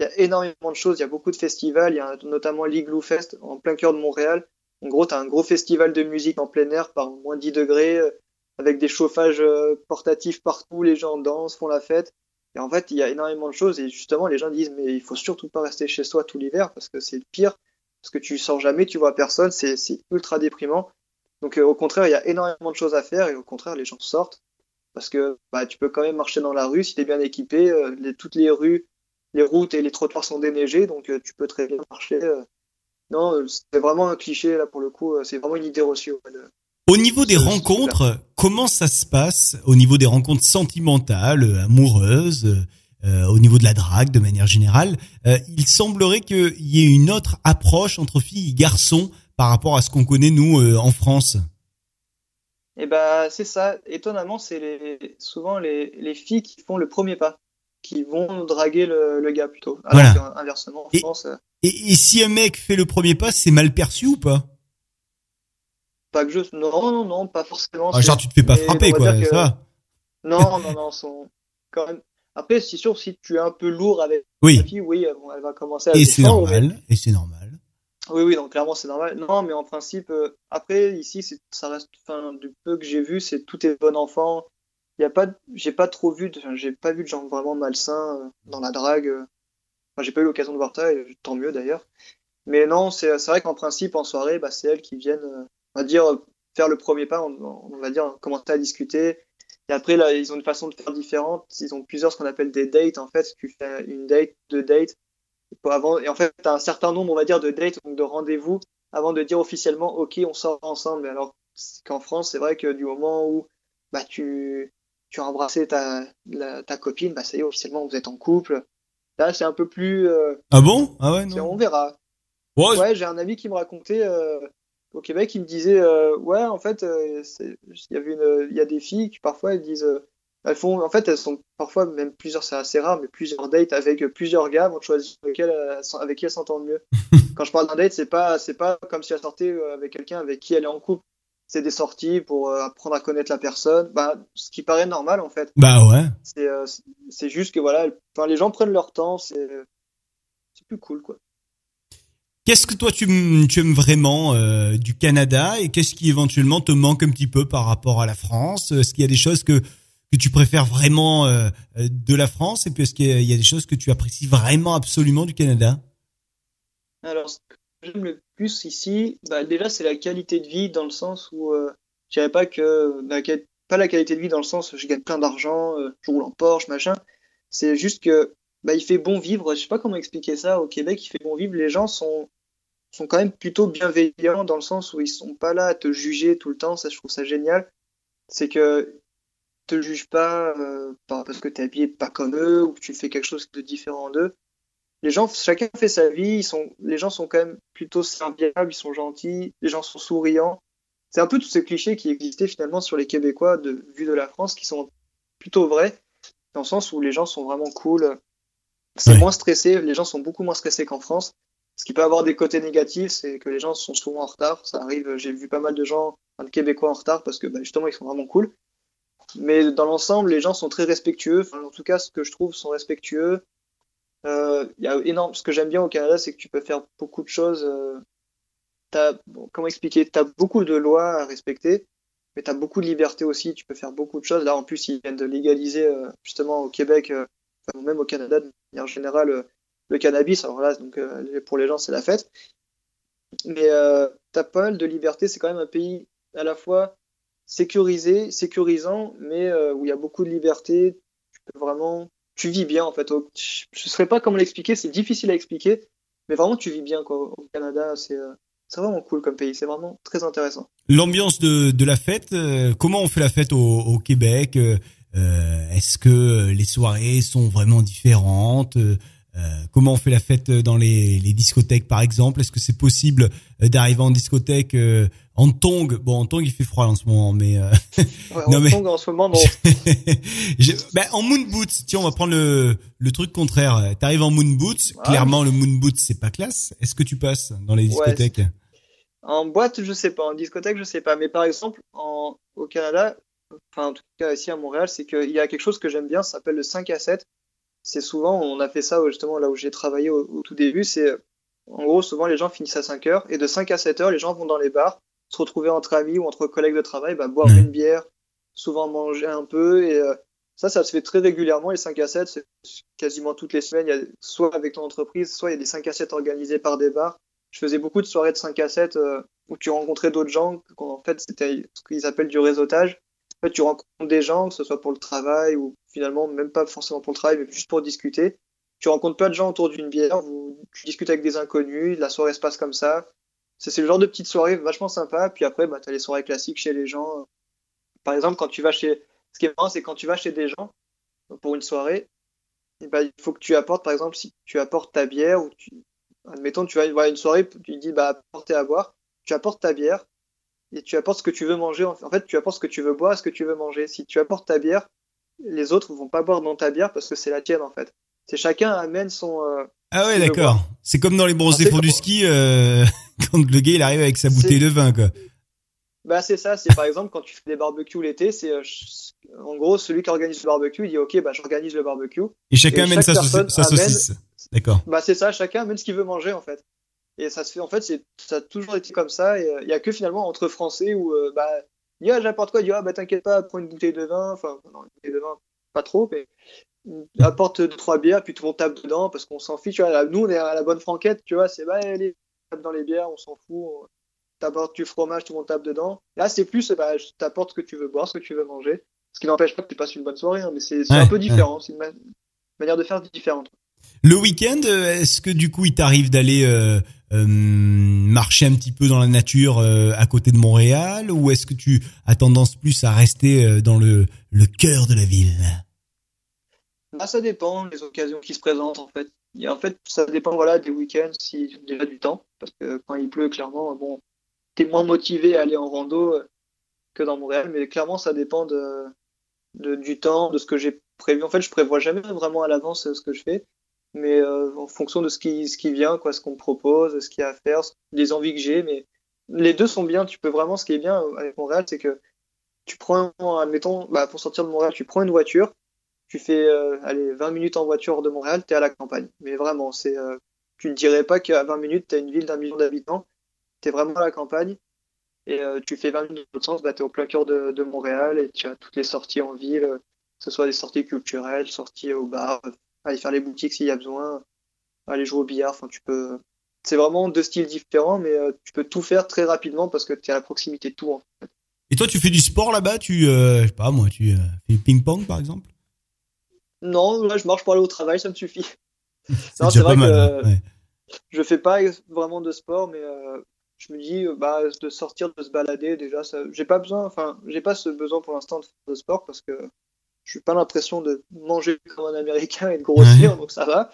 S4: il y a énormément de choses, il y a beaucoup de festivals, il y a notamment l'Igloo Fest en plein cœur de Montréal. En gros, tu as un gros festival de musique en plein air par moins 10 degrés, euh, avec des chauffages euh, portatifs partout, les gens dansent, font la fête. Et en fait, il y a énormément de choses, et justement, les gens disent, mais il faut surtout pas rester chez soi tout l'hiver, parce que c'est le pire, parce que tu sors jamais, tu vois personne, c'est ultra déprimant. Donc, euh, au contraire, il y a énormément de choses à faire, et au contraire, les gens sortent, parce que bah, tu peux quand même marcher dans la rue si tu es bien équipé, euh, toutes les rues les routes et les trottoirs sont déneigés, donc tu peux très bien marcher. Non, c'est vraiment un cliché là pour le coup, c'est vraiment une idée reçue.
S3: Au niveau des rencontres, comment ça se passe au niveau des rencontres sentimentales, amoureuses, euh, au niveau de la drague de manière générale Euh, Il semblerait qu'il y ait une autre approche entre filles et garçons par rapport à ce qu'on connaît nous euh, en France?
S4: Et bah c'est ça, étonnamment, c'est les, souvent les, les filles qui font le premier pas, qui vont draguer le, le gars plutôt. Alors
S3: Voilà.
S4: inversement, en
S3: Et-
S4: France, euh,
S3: Et, et si un mec fait le premier pas, c'est mal perçu ou pas?
S4: Pas que je. Non, non, non, pas forcément.
S3: ah, Genre tu te fais pas
S4: mais
S3: frapper quoi,
S4: que-
S3: ça
S4: Non, non, non, sont quand même. Après, c'est sûr, si tu es un peu lourd avec
S3: Oui,
S4: la fille, oui, bon, elle va commencer à
S3: et c'est
S4: mais-
S3: normal, et c'est normal.
S4: Oui, oui, donc clairement c'est normal. Non, mais en principe, euh, après ici, c'est, ça reste, enfin, du peu que j'ai vu, c'est tout est bon enfant. Il y a pas, j'ai pas trop vu, j'ai pas vu de gens vraiment malsains euh, dans la drague. euh. Enfin, j'ai pas eu l'occasion de voir ça, et tant mieux d'ailleurs. Mais non, c'est, c'est vrai qu'en principe, en soirée, bah, c'est elles qui viennent, on va dire, faire le premier pas, on, on va dire, commencer à discuter. Et après, là, ils ont une façon de faire différente. Ils ont plusieurs, ce qu'on appelle des dates, en fait. Tu fais une date, deux dates. Avant, et en fait, tu as un certain nombre, on va dire, de dates, donc de rendez-vous, avant de dire officiellement, OK, on sort ensemble. Alors qu'en France, c'est vrai que du moment où bah, tu, tu as embrassé ta, la- ta copine, bah, ça y est, officiellement, vous êtes en couple. Là, c'est un peu plus. euh,
S3: Ah bon? Ah ouais non.
S4: on verra.
S3: Ouais,
S4: Ouais, j'ai un ami qui me racontait euh, au Québec, il me disait, euh, ouais, en fait, euh, il y avait une, il y a des filles qui parfois elles disent, euh, elles font, en fait, elles sont parfois même plusieurs, c'est assez rare, mais plusieurs dates avec plusieurs gars vont choisir lequel, avec qui elles s'entendent mieux. Quand je parle d'un date, c'est pas, c'est pas comme si elle sortait avec quelqu'un avec qui elle est en couple. C'est des sorties pour apprendre à connaître la personne. Bah, ce qui paraît normal en fait.
S3: Bah ouais.
S4: C'est, c'est juste que voilà, enfin, les gens prennent leur temps. C'est, c'est plus cool quoi.
S3: Qu'est-ce que toi tu, aimes vraiment euh, du Canada et qu'est-ce qui éventuellement te manque un petit peu par rapport à la France? Est-ce qu'il y a des choses que que tu préfères vraiment euh, de la France et puis est-ce qu'il y a des choses que tu apprécies vraiment absolument du Canada?
S4: Alors, ce que j'aime le plus ici, bah, déjà c'est la qualité de vie dans le sens où euh, je dirais pas que bah, pas la qualité de vie dans le sens où je gagne plein d'argent, euh, je roule en Porsche, machin. C'est juste que bah, il fait bon vivre. Je sais pas comment expliquer ça. Au Québec, il fait bon vivre. Les gens sont sont quand même plutôt bienveillants dans le sens où ils sont pas là à te juger tout le temps. Ça, je trouve ça génial. C'est que te jugent pas euh, parce que tu es habillé pas comme eux ou que tu fais quelque chose de différent d'eux. Les gens, chacun fait sa vie. Ils sont, les gens sont quand même plutôt serviables. Ils sont gentils. Les gens sont souriants. C'est un peu tous ces clichés qui existaient finalement sur les Québécois de vue de la France qui sont plutôt vrais dans le sens où les gens sont vraiment cool. C'est moins stressé. Les gens sont beaucoup moins stressés qu'en France. Ce qui peut avoir des côtés négatifs, c'est que les gens sont souvent en retard. Ça arrive, j'ai vu pas mal de gens, de Québécois en retard parce que bah, justement ils sont vraiment cool. Mais dans l'ensemble, les gens sont très respectueux. Enfin, en tout cas, ce que je trouve sont respectueux. Euh, y a énorme. Ce que j'aime bien au Canada, c'est que tu peux faire beaucoup de choses. Euh, as, comment expliquer? T'as beaucoup de lois à respecter, mais t'as beaucoup de liberté aussi. Tu peux faire beaucoup de choses. Là, en plus, ils viennent de légaliser euh, justement au Québec, euh, même au Canada de manière générale, euh, le cannabis. Alors là, donc euh, pour les gens, c'est la fête. Mais euh, t'as pas mal de liberté. C'est quand même un pays à la fois sécurisé, sécurisant, mais où il y a beaucoup de liberté. Tu vraiment, tu vis bien en fait. Je ne saurais pas comment l'expliquer. C'est difficile à expliquer, mais vraiment tu vis bien quoi. Au Canada, c'est c'est vraiment cool comme pays. C'est vraiment très intéressant.
S3: L'ambiance de, de la fête. comment on fait la fête au Québec Est-ce que les soirées sont vraiment différentes euh, comment on fait la fête dans les, les discothèques par exemple? Est-ce que c'est possible euh, d'arriver en discothèque euh, en tong? Bon, en tong il fait froid en ce moment, mais
S4: ouais, non, en mais... tong en ce moment non.
S3: Je... ben, en moon boots, tiens, on va prendre le, le truc contraire. T'arrives en moon boots, ah. clairement le moon boots c'est pas classe. Est-ce que tu passes dans les discothèques? ouais,
S4: En boîte, je sais pas. En discothèque, je sais pas. Mais par exemple, en, au Canada, enfin en tout cas ici à Montréal, c'est qu'il y a quelque chose que j'aime bien, ça s'appelle le 5 à 7 c'est souvent, on a fait ça justement là où j'ai travaillé au, tout début, c'est en gros souvent les gens finissent à 5 heures et de 5 à 7 heures les gens vont dans les bars se retrouver entre amis ou entre collègues de travail, bah, boire une bière, souvent manger un peu et euh, ça, ça se fait très régulièrement les 5 à 7, c'est quasiment toutes les semaines, il y a, soit avec ton entreprise, soit il y a des 5 à 7 organisés par des bars. Je faisais beaucoup de soirées de 5 à 7 euh, où tu rencontrais d'autres gens, en fait c'était ce qu'ils appellent du réseautage. Fait, tu rencontres des gens, que ce soit pour le travail ou finalement même pas forcément pour le travail, mais juste pour discuter. Tu rencontres plein de gens autour d'une bière, tu discutes avec des inconnus, la soirée se passe comme ça. C'est le genre de petite soirée vachement sympa. Puis après, bah, tu as les soirées classiques chez les gens. Par exemple, quand tu vas chez. Ce qui est marrant, c'est quand tu vas chez des gens pour une soirée, bah, il faut que tu apportes, par exemple, si tu apportes ta bière, ou tu... admettons, tu vas voir une soirée, tu dis, bah, apporter à boire, tu apportes ta bière, et tu apportes ce que tu veux manger. En fait, tu apportes ce que tu veux boire, ce que tu veux manger. Si tu apportes ta bière, les autres vont pas boire dans ta bière parce que c'est la tienne en fait. C'est chacun amène son. Euh,
S3: ah ouais, d'accord. C'est comme dans les bronzés pour du ski euh, quand le gars il arrive avec sa bouteille de vin quoi.
S4: Bah c'est ça. C'est par exemple quand tu fais des barbecues l'été, c'est euh, en gros celui qui organise le barbecue il dit ok bah j'organise le barbecue.
S3: Et chacun amène sa, saucisse. D'accord.
S4: Bah c'est ça. Chacun amène ce qu'il veut manger en fait. Et ça se fait en fait ça a toujours été comme ça. Et il y a que finalement entre Français où bah il dit ah j'apporte quoi il dit ah bah t'inquiète pas prends une bouteille de vin. Enfin non une bouteille de vin pas trop mais apporte deux trois bières puis tout le monde tape dedans parce qu'on s'en fiche. Tu vois, nous on est à la bonne franquette tu vois c'est bah allez tape dans les bières on s'en fout t'apportes du fromage tout le monde tape dedans. Là c'est plus bah t'apportes ce que tu veux boire ce que tu veux manger. Ce qui n'empêche pas que tu passes une bonne soirée hein, mais c'est ouais, un peu différent ouais. c'est une manière de faire différente
S3: le week-end, est-ce que du coup il t'arrive d'aller euh, euh, marcher un petit peu dans la nature euh, à côté de Montréal ou est-ce que tu as tendance plus à rester euh, dans le, cœur de la ville?
S4: Bah, Ça dépend des occasions qui se présentent en fait. Et en fait, ça dépend voilà, des week-ends si déjà du temps. Parce que quand il pleut, clairement, bon, t'es moins motivé à aller en rando que dans Montréal. Mais clairement, ça dépend de, du temps, de ce que j'ai prévu. En fait, je prévois jamais vraiment à l'avance ce que je fais, mais euh, en fonction de ce qui, ce qui vient, quoi, ce qu'on me propose, ce qu'il y a à faire, les envies que j'ai. Mais les deux sont bien. Tu peux vraiment, ce qui est bien avec Montréal, c'est que tu prends, admettons, bah, pour sortir de Montréal, tu prends une voiture, tu fais euh, allez, 20 minutes en voiture de Montréal, tu es à la campagne. Mais vraiment, c'est, euh, tu ne dirais pas qu'à 20 minutes, tu as une ville d'un million d'habitants, tu es vraiment à la campagne. Et euh, tu fais 20 minutes dans l'autre sens, bah, tu es au plein cœur de, Montréal et tu as toutes les sorties en ville, que ce soit des sorties culturelles, sorties au bar, aller faire les boutiques s'il y a besoin, aller jouer au billard. Enfin, tu peux. C'est vraiment deux styles différents, mais tu peux tout faire très rapidement parce que tu es à la proximité de tout. En fait.
S3: Et toi, tu fais du sport là-bas? Tu, euh, je sais pas moi, tu euh, fais ping-pong par exemple?
S4: Non, là, je marche pour aller au travail, ça me suffit.
S3: c'est vrai pas mal, que ouais.
S4: je fais pas vraiment de sport, mais euh, je me dis bah de sortir, de se balader déjà, ça, j'ai pas besoin, enfin, j'ai pas ce besoin pour l'instant de faire de sport parce que je suis pas l'impression de manger comme un Américain et de grossir, ouais. donc ça va.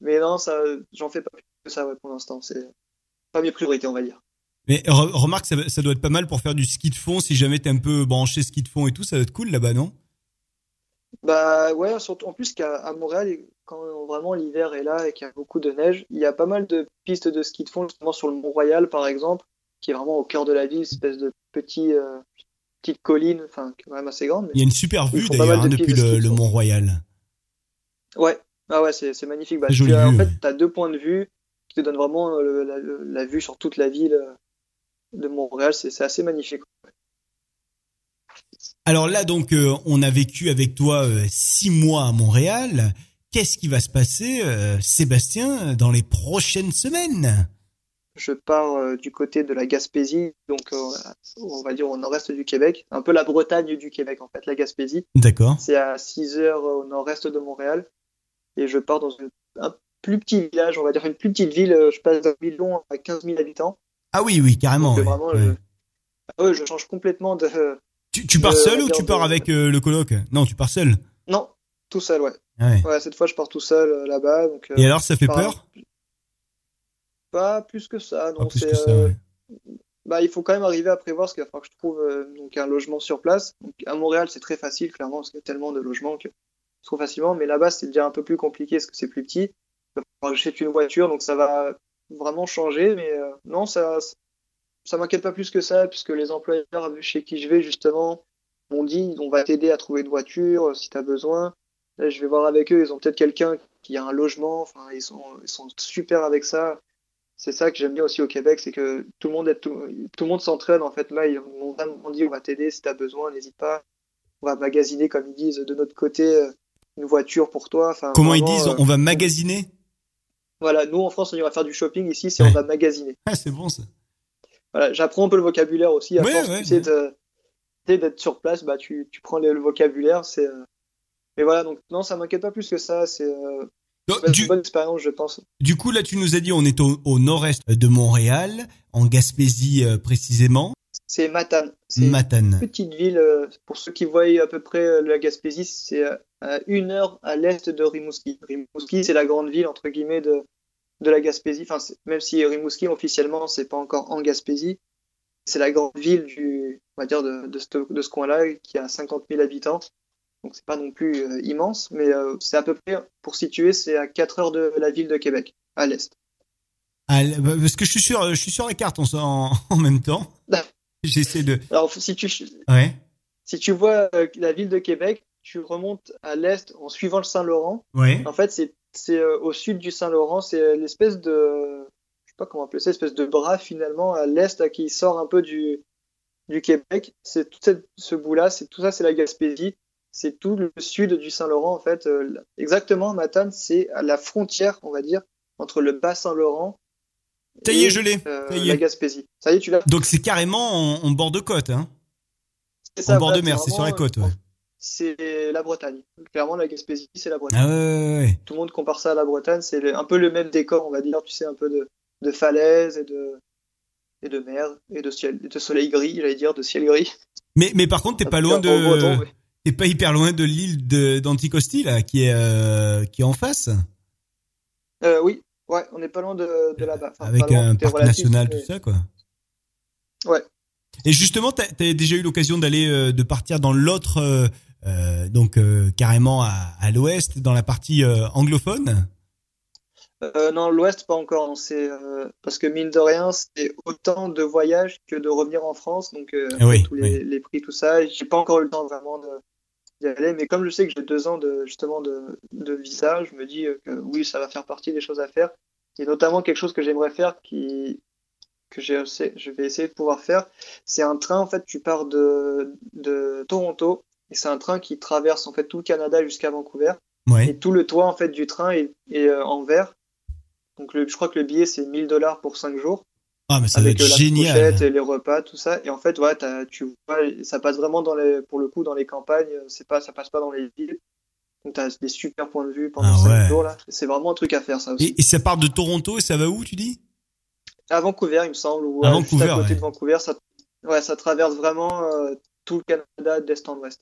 S4: Mais non, ça, j'en fais pas plus que ça ouais, pour l'instant. C'est pas mes priorités, on va dire.
S3: Mais remarque, ça, ça, doit être pas mal pour faire du ski de fond. Si jamais t'es un peu branché ski de fond et tout, ça doit être cool là-bas, non?
S4: Bah ouais, surtout en plus qu'à Montréal, quand vraiment l'hiver est là et qu'il y a beaucoup de neige, il y a pas mal de pistes de ski de fond, justement sur le Mont-Royal par exemple, qui est vraiment au cœur de la ville, une espèce de petit, euh, petite colline, enfin quand même assez grande.
S3: il y a une super vue d'ailleurs hein, depuis le, le Mont-Royal.
S4: Ouais, ah ouais, c'est magnifique. Bah, tu en fait, tu as deux points de vue qui te donnent vraiment le, la, la, vue sur toute la ville de Montréal, c'est assez magnifique.
S3: Alors là, donc, euh, on a vécu avec toi euh, six mois à Montréal. Qu'est-ce qui va se passer, euh, Sébastien, dans les prochaines semaines?
S4: Je pars du côté de la Gaspésie, donc on va dire au nord-est du Québec, un peu la Bretagne du Québec en fait, la Gaspésie.
S3: D'accord.
S4: C'est à 6 heures au nord-est de Montréal, et je pars dans une, un plus petit village, on va dire une plus petite ville. Je passe d'un million à 15 000 habitants.
S3: Ah oui, oui, carrément.
S4: Donc, vraiment,
S3: ouais.
S4: Je... Change complètement de.
S3: Tu, tu pars
S4: de,
S3: seul ou tu pars avec euh, le coloc? Non, tu pars seul.
S4: Non, tout seul, ouais.
S3: Ouais.
S4: ouais cette fois, je pars tout seul euh, là-bas. Donc,
S3: Et alors, ça fait peur?
S4: Pas plus que ça. C'est.
S3: ça, ouais.
S4: Bah, il faut quand même arriver à prévoir parce qu'il va falloir que je trouve euh, donc un logement sur place. Donc, à Montréal, c'est très facile, clairement, parce qu'il y a tellement de logements que trouve facilement. Mais là-bas, c'est déjà un peu plus compliqué parce que c'est plus petit. Il va falloir que j'achète une voiture, donc ça va vraiment changer. Mais euh, non, ça, ça m'inquiète pas plus que ça, puisque les employeurs chez qui je vais, justement, m'ont dit on va t'aider à trouver une voiture si tu as besoin. Là, je vais voir avec eux, ils ont peut-être quelqu'un qui a un logement, enfin, ils sont, ils sont super avec ça. C'est ça que j'aime bien aussi au Québec, c'est que tout le monde est, tout, tout le monde s'entraîne en fait. Là, ils m'ont dit on va t'aider si tu as besoin, n'hésite pas. On va magasiner, comme ils disent, de notre côté, euh, une voiture pour toi. Enfin,
S3: Comment
S4: vraiment,
S3: ils disent
S4: euh,
S3: On va magasiner?
S4: Voilà, nous en France, on ira faire du shopping. Ici, c'est
S3: Ouais.
S4: on va magasiner.
S3: Ah, c'est bon ça.
S4: Voilà, j'apprends un peu le vocabulaire aussi. À
S3: Ouais,
S4: force,
S3: ouais,
S4: tu sais, tu d'être sur place, bah, tu, tu prends le, le vocabulaire. C'est, euh, mais voilà, donc non, ça m'inquiète pas plus que ça. C'est euh,
S3: Donc,
S4: une
S3: du,
S4: bonne expérience, je pense.
S3: du coup, là, tu nous as dit on est au, au nord-est de Montréal, en Gaspésie euh, précisément,
S4: C'est Matane. C'est une
S3: Matane.
S4: petite ville. euh, pour ceux qui voient à peu près euh, la Gaspésie, c'est à une heure à l'est de Rimouski. Rimouski, c'est la grande ville entre guillemets de de la Gaspésie. Enfin, même si Rimouski officiellement, c'est pas encore en Gaspésie, c'est la grande ville du, on va dire de de ce, de ce coin-là qui a 50 000 habitants. Donc c'est pas non plus euh, immense, mais euh, c'est à peu près, pour situer, c'est à 4 heures de la ville de Québec, à l'est.
S3: Ah, bah, parce que je suis sur, je suis sur la carte en, en, en même temps. J'essaie de.
S4: Alors si tu,
S3: Ouais.
S4: si tu vois euh, la ville de Québec, tu remontes à l'est en suivant le Saint-Laurent.
S3: Ouais.
S4: En fait, c'est au sud du Saint-Laurent, c'est l'espèce de je sais pas comment appeler ça, espèce de bras finalement à l'est là, qui sort un peu du du Québec. C'est tout cette- ce bout-là, c'est tout ça, c'est la Gaspésie. C'est tout le sud du Saint-Laurent en fait. Euh, exactement, Matane, c'est à la frontière, on va dire, entre le bas Saint-Laurent
S3: Ça y est,
S4: et,
S3: je l'ai.
S4: euh,
S3: Ça y
S4: la
S3: est.
S4: Gaspésie. Ça y est, tu l'as.
S3: Donc c'est carrément en, en bord de côte, hein.
S4: C'est
S3: En
S4: ça,
S3: bord
S4: voilà,
S3: de mer, c'est sur la côte, ouais.
S4: C'est la Bretagne. Clairement, la Gaspésie, c'est la Bretagne.
S3: Ah ouais, ouais, ouais.
S4: tout le monde compare ça à la Bretagne. C'est un peu le même décor, on va dire, tu sais, un peu de, de falaises et de, et de mer et de ciel, et de soleil gris, j'allais dire, de ciel gris.
S3: Mais, mais par contre, t'es pas loin
S4: breton,
S3: de,
S4: ouais.
S3: T'es pas hyper loin de l'île d'Anticosti, là, qui est, euh, qui est en face,
S4: Euh, oui, ouais, on n'est pas loin de, de là-bas. Enfin,
S3: avec
S4: loin,
S3: un parc
S4: relatif,
S3: national,
S4: mais-
S3: tout ça, quoi.
S4: Ouais.
S3: Et justement, t'as as déjà eu l'occasion d'aller, euh, de partir dans l'autre euh, donc carrément à, à l'ouest, dans la partie anglophone.
S4: Euh, non, l'Ouest pas encore. C'est euh, parce que mine de rien, c'est autant de voyages que de revenir en France. Donc euh,
S3: oui,
S4: tous les, les prix, tout ça. J'ai pas encore eu le temps vraiment de d'y aller. Mais comme je sais que j'ai deux ans de justement de, de visa, je me dis euh, que oui, ça va faire partie des choses à faire. Et notamment quelque chose que j'aimerais faire, qui que je vais essayer de pouvoir faire, c'est un train. En fait, tu pars de de Toronto et c'est un train qui traverse en fait tout le Canada jusqu'à Vancouver.
S3: Ouais.
S4: Et tout le toit en fait du train est, est, euh, en verre. Donc le, je crois que le billet c'est 1000 dollars pour 5 jours
S3: Ah mais ça
S4: avec
S3: être
S4: euh, la
S3: génial.
S4: et les repas tout ça. Et en fait ouais tu vois ça passe vraiment dans les pour le coup dans les campagnes c'est pas ça passe pas dans les villes. Donc t'as des super points de vue pendant
S3: Ah
S4: 5
S3: ouais.
S4: jours là. C'est vraiment un truc à faire ça aussi.
S3: Et, et ça part de Toronto et ça va où tu dis?
S4: À Vancouver il me semble ou
S3: À
S4: euh, juste
S3: Vancouver,
S4: à côté
S3: ouais.
S4: de Vancouver ça ouais ça traverse vraiment euh, tout le Canada d'est en ouest.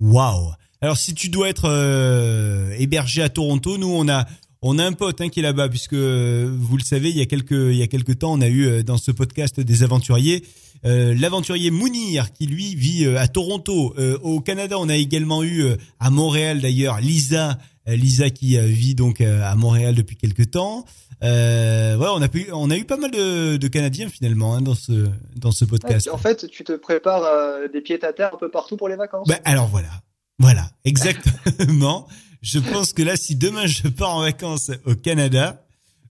S3: Waouh. Alors si tu dois être euh, hébergé à Toronto, nous on a on a un pote hein, qui est là-bas puisque euh, vous le savez, il y a quelques il y a quelques temps, on a eu euh, dans ce podcast des aventuriers euh, l'aventurier Mounir qui lui vit euh, à Toronto. Euh, au Canada, on a également eu à Montréal d'ailleurs Lisa Lisa qui vit donc à Montréal depuis quelques temps. Euh, ouais, on a pu, on a eu pas mal de, de Canadiens finalement hein, dans ce dans ce
S4: Ouais,
S3: podcast.
S4: en fait tu te prépares euh, des pieds à terre un peu partout pour les vacances.
S3: Bah, alors voilà. Voilà, exactement. Je pense que là, si demain je pars en vacances au Canada,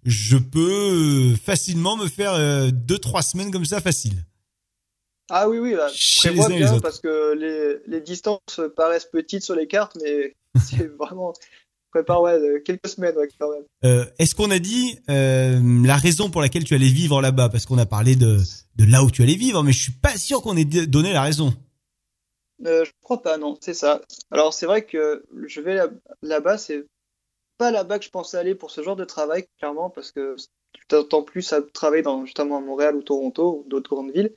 S3: je peux euh, facilement me faire euh, deux, trois semaines comme ça facile.
S4: Ah oui, oui,
S3: Chez
S4: prévois bien parce que les, les distances paraissent petites sur les cartes, mais c'est vraiment. Prépare, ouais, de quelques semaines, ouais, quand même.
S3: Euh, Est-ce qu'on a dit euh, la raison pour laquelle tu allais vivre là-bas? Parce qu'on a parlé de, de là où tu allais vivre, mais je suis pas sûr qu'on ait donné la raison.
S4: Euh, je crois pas, non, c'est ça. Alors, c'est vrai que je vais là- là-bas, c'est pas là-bas que je pensais aller pour ce genre de travail, clairement, parce que tu t'attends plus à travailler dans, justement à Montréal ou Toronto ou d'autres grandes villes.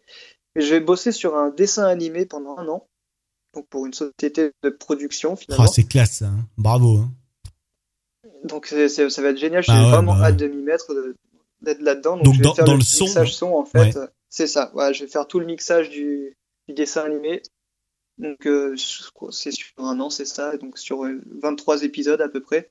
S4: Mais je vais bosser sur un dessin animé pendant un an. Donc, pour une société de production, finalement.
S3: Oh, c'est classe, hein. bravo. Hein.
S4: Donc ça va être génial, j'ai
S3: Ah ouais,
S4: vraiment
S3: bah.
S4: hâte de m'y mettre, d'être là-dedans. Donc,
S3: Donc
S4: je vais
S3: dans-
S4: faire
S3: dans
S4: le,
S3: le son,
S4: mixage son en fait.
S3: ouais.
S4: C'est ça, ouais, je vais faire tout le mixage du, du dessin animé. Donc euh, c'est sur un an, c'est ça, donc sur euh, 23 épisodes à peu près.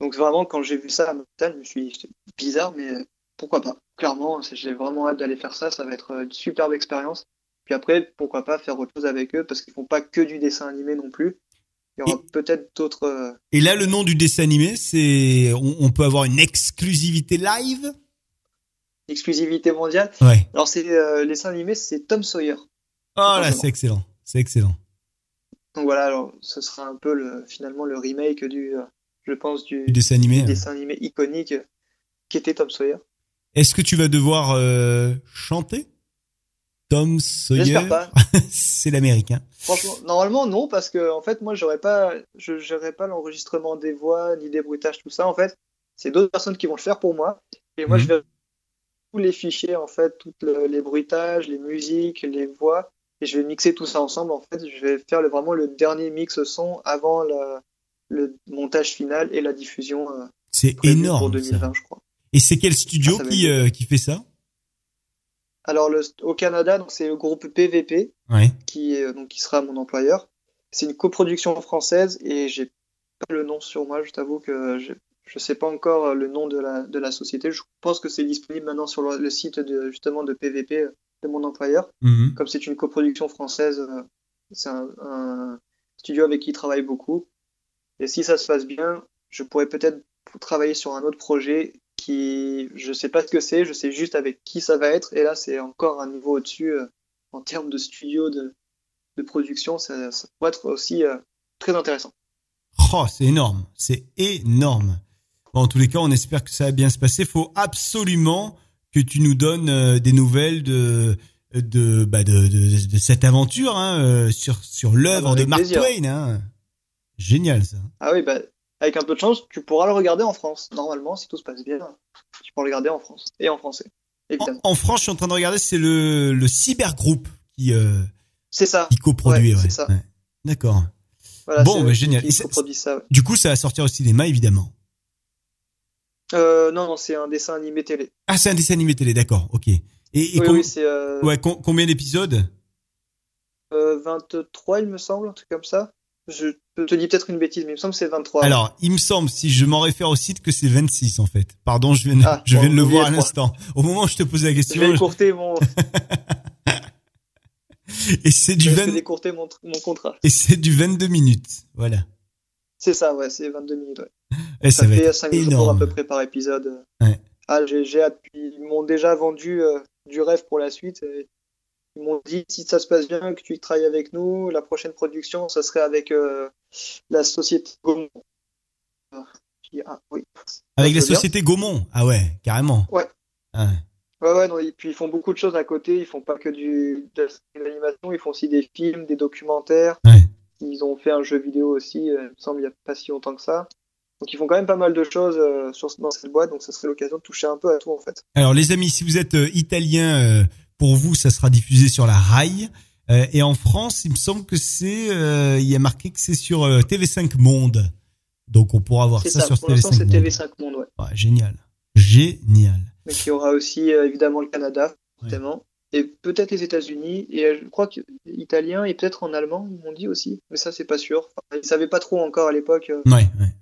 S4: Donc vraiment quand j'ai vu ça à Montréal, je me suis dit c'est bizarre, mais euh, pourquoi pas. Clairement, j'ai vraiment hâte d'aller faire ça, ça va être euh, une superbe expérience. Puis après, pourquoi pas faire autre chose avec eux, parce qu'ils font pas que du dessin animé non plus. Il y aura peut-être d'autres... euh,
S3: Et là, le nom du dessin animé, c'est, on, peut avoir une exclusivité live?
S4: exclusivités mondiales.
S3: Ouais.
S4: Alors, c'est euh, les dessins animés, c'est Tom Sawyer.
S3: Oh là, c'est excellent, c'est excellent.
S4: Donc voilà, alors ce sera un peu le, finalement le remake du, euh, je pense, du,
S3: Du dessin animé.
S4: du
S3: hein.
S4: dessin animé iconique qui était Tom Sawyer.
S3: Est-ce que tu vas devoir euh, chanter? Tom Sawyer?
S4: J'espère pas.
S3: c'est l'américain.
S4: Franchement, normalement non, parce que en fait, moi, j'aurais pas, je gérerai pas l'enregistrement des voix ni des bruitages, tout ça. En fait, c'est d'autres personnes qui vont le faire pour moi. Et moi,
S3: Mhm.
S4: je vais tous les fichiers, en fait, tous les bruitages, les musiques, les voix, et je vais mixer tout ça ensemble. En fait, je vais faire le, vraiment le dernier mix son avant la- le montage final et la diffusion euh,
S3: C'est
S4: prévue pour
S3: énorme.
S4: 2020,
S3: ça.
S4: je crois.
S3: Et c'est quel studio
S4: Ah,
S3: qui, euh, qui fait ça?
S4: Alors, le, au Canada, donc c'est le groupe PVP
S3: Ouais.
S4: qui, est, euh, donc, qui sera mon employeur. C'est une coproduction française et j'ai pas le nom sur moi. Je t'avoue que je, je sais pas encore euh, le nom de la, de la société. Je pense que c'est disponible maintenant sur le, le site de, justement de PVP de mon employeur.
S3: Mhm.
S4: Comme c'est une coproduction française, euh, c'est un, un studio avec qui il travaille beaucoup. Et si ça se passe bien, je pourrais peut-être travailler sur un autre projet qui, je sais pas ce que c'est, je sais juste avec qui ça va être. Et là, c'est encore un niveau au-dessus euh, en termes de studio, de, de production. Ça, ça pourrait être aussi euh, très intéressant.
S3: Oh, c'est énorme. C'est énorme. Bon, en tous les cas, on espère que ça va bien se passer. Faut absolument que tu nous donnes euh, des nouvelles de de, bah de, de, de cette aventure hein, euh, sur sur l'œuvre
S4: Ah bah,
S3: de Mark
S4: plaisir.
S3: Twain. Hein. Génial ça.
S4: Ah oui, bah, avec un peu de chance, tu pourras le regarder en France. Normalement, si tout se passe bien, tu pourras le regarder en France et en français,
S3: En,
S4: évidemment.
S3: en France, je suis en train de regarder, c'est le le Cybergroupe qui euh,
S4: C'est ça.
S3: qui coproduit.
S4: Ouais,
S3: Ouais,
S4: c'est ça.
S3: Ouais. D'accord.
S4: Voilà,
S3: Bon, bah, génial.
S4: ça.
S3: Du coup, ça va sortir au cinéma, évidemment.
S4: Euh, non, non, c'est un dessin animé télé.
S3: Ah, c'est un dessin animé télé, d'accord. Ok. Et, et
S4: oui,
S3: com-
S4: oui, euh,
S3: ouais, com- combien d'épisodes?
S4: Euh, 23, il me semble, un truc comme ça. Je te dis peut-être une bêtise, mais il me semble que c'est 23.
S3: Alors, il me semble, si je m'en réfère au site, que c'est 26 en fait. Pardon, je viens, de-
S4: Ah,
S3: je
S4: bon,
S3: viens de le voir à
S4: je
S3: l'instant. Au moment où je te posais la
S4: je
S3: question,
S4: vais écourter mon,
S3: et c'est du
S4: je
S3: 20
S4: vais écourter mon, mon contrat.
S3: et c'est du 22 minutes. Voilà.
S4: C'est ça, ouais, c'est 22 minutes. Ouais.
S3: Et ça,
S4: Ça, fait
S3: être
S4: 5 jours à peu près par épisode.
S3: Ouais.
S4: Ah, j'ai, Ils m'ont déjà vendu euh, du rêve pour la suite. et ils m'ont dit si ça se passe bien, que tu travailles avec nous, la prochaine production, ça serait avec euh, la société Gaumont. Ah, oui.
S3: Avec la
S4: bien.
S3: société Gaumont? Ah ouais, carrément.
S4: Ouais.
S3: Ah ouais.
S4: Ouais, ouais, non, et puis ils font beaucoup de choses à côté. Ils font pas que du, de l'animation, ils font aussi des films, des documentaires.
S3: Ouais.
S4: Ils ont fait un jeu vidéo aussi, euh, il me semble, il y a pas si longtemps que ça. Donc ils font quand même pas mal de choses euh, sur, dans cette boîte, donc ça serait l'occasion de toucher un peu à tout en fait.
S3: Alors les amis, si vous êtes euh, italien, euh, pour vous, ça sera diffusé sur la RAI. Et en France, il me semble que c'est, il y a marqué que c'est sur euh, TV5 Monde. Donc on pourra voir
S4: C'est
S3: ça,
S4: ça,
S3: sur
S4: pour l'instant
S3: TV5
S4: c'est
S3: Monde.
S4: TV5 Monde, ouais.
S3: Ouais, génial, génial.
S4: Mais il y aura aussi évidemment le Canada, évidemment. Et peut-être les États-Unis, et je crois que italien et peut-être en allemand, ils m'ont dit aussi, mais ça c'est pas sûr. Enfin, ils savaient pas trop encore à l'époque.
S3: Ouais, ouais.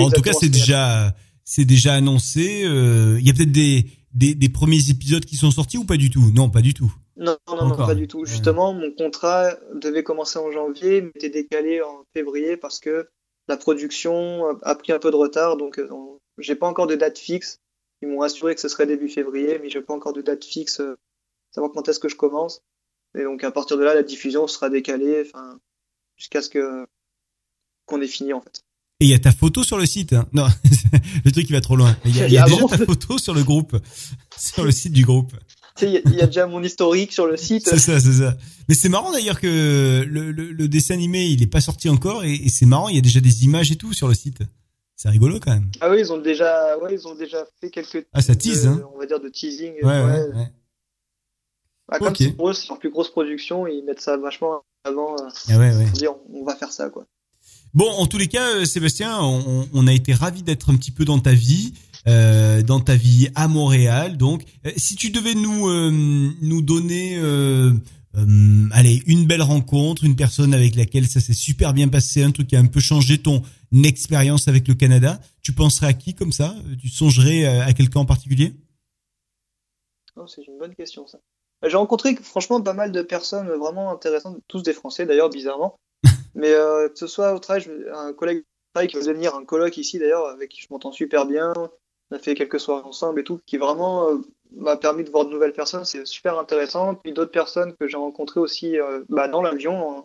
S3: En tout cas, c'est déjà, c'est déjà annoncé. euh, Il y a peut-être des, des, des premiers épisodes qui sont sortis ou pas du tout? Non, pas du tout.
S4: Non, non, non, pas du tout.
S3: Ouais.
S4: Justement, mon contrat devait commencer en janvier, mais était décalé en février parce que la production a pris un peu de retard. Donc, euh, j'ai pas encore de date fixe. Ils m'ont assuré que ce serait début février, mais j'ai pas encore de date fixe, euh, savoir quand est-ce que je commence. Et donc, à partir de là, la diffusion sera décalée, enfin, jusqu'à ce que qu'on ait fini en fait.
S3: Et il y a ta photo sur le site. hein. Non, le truc il va trop loin. Il y a, y a
S4: Ah
S3: déjà ta photo sur le groupe, sur le site du groupe.
S4: Il y a- il y, a déjà mon historique sur le site.
S3: C'est ça, c'est ça. Mais c'est marrant d'ailleurs que le, le, le dessin animé il est pas sorti encore et, et c'est marrant, il y a déjà des images et tout sur le site. C'est rigolo quand même.
S4: Ah oui, ils ont déjà, ouais, ils ont déjà fait quelques.
S3: Ah, ça tease,
S4: de-
S3: hein.
S4: On va dire de teasing.
S3: Ouais, ouais, ouais.
S4: Ah, comme c'est pour eux, c'est leur plus grosse production, ils mettent ça vachement avant euh,
S3: Ah ouais, ouais.
S4: pour dire on va faire ça quoi.
S3: Bon, en tous les cas, euh, Sébastien, on, a été ravis d'être un petit peu dans ta vie, euh, dans ta vie à Montréal. Donc, Euh, si tu devais nous euh, nous donner, euh, allez, une belle rencontre, une personne avec laquelle ça s'est super bien passé, un truc qui a un peu changé ton expérience avec le Canada, tu penserais à qui comme ça? Tu songerais à quelqu'un en particulier?
S4: Non, c'est une bonne question ça. J'ai rencontré franchement pas mal de personnes vraiment intéressantes, tous des Français d'ailleurs bizarrement. Mais euh, que ce soit au travail, un collègue qui faisait venir un colloque ici d'ailleurs avec qui je m'entends super bien. On a fait quelques soirées ensemble et tout, qui vraiment euh, m'a permis de voir de nouvelles personnes. C'est super intéressant. Puis d'autres personnes que j'ai rencontrées aussi euh, bah, dans l'avion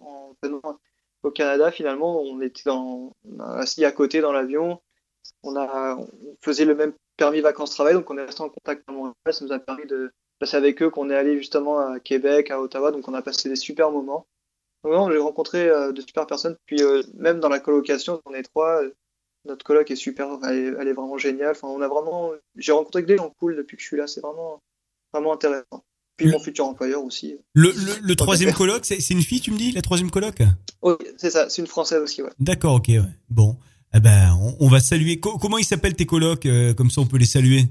S4: au Canada. Finalement, on était assis à côté dans l'avion. On faisait le même permis vacances-travail, donc on est resté en contact. Ça nous a permis de passer avec eux qu'on est allé justement à Québec, à Ottawa, donc on a passé des super moments. Vraiment, j'ai rencontré euh, de super personnes. Puis euh, même dans la colocation, on est trois. euh, notre coloc est super, elle est, elle est vraiment géniale. Enfin, on a vraiment, j'ai rencontré que des gens cool depuis que je suis là. C'est vraiment, vraiment intéressant. Puis
S3: Le-
S4: mon futur employeur aussi.
S3: Le, le, troisième colloque, c'est une fille, tu me dis, la troisième colloque
S4: Oui, c'est ça. C'est une française aussi, ouais.
S3: D'accord, ok, ouais. Bon, eh ben, on, on va saluer. Co- comment ils s'appellent tes colocs Comme ça, on peut les saluer?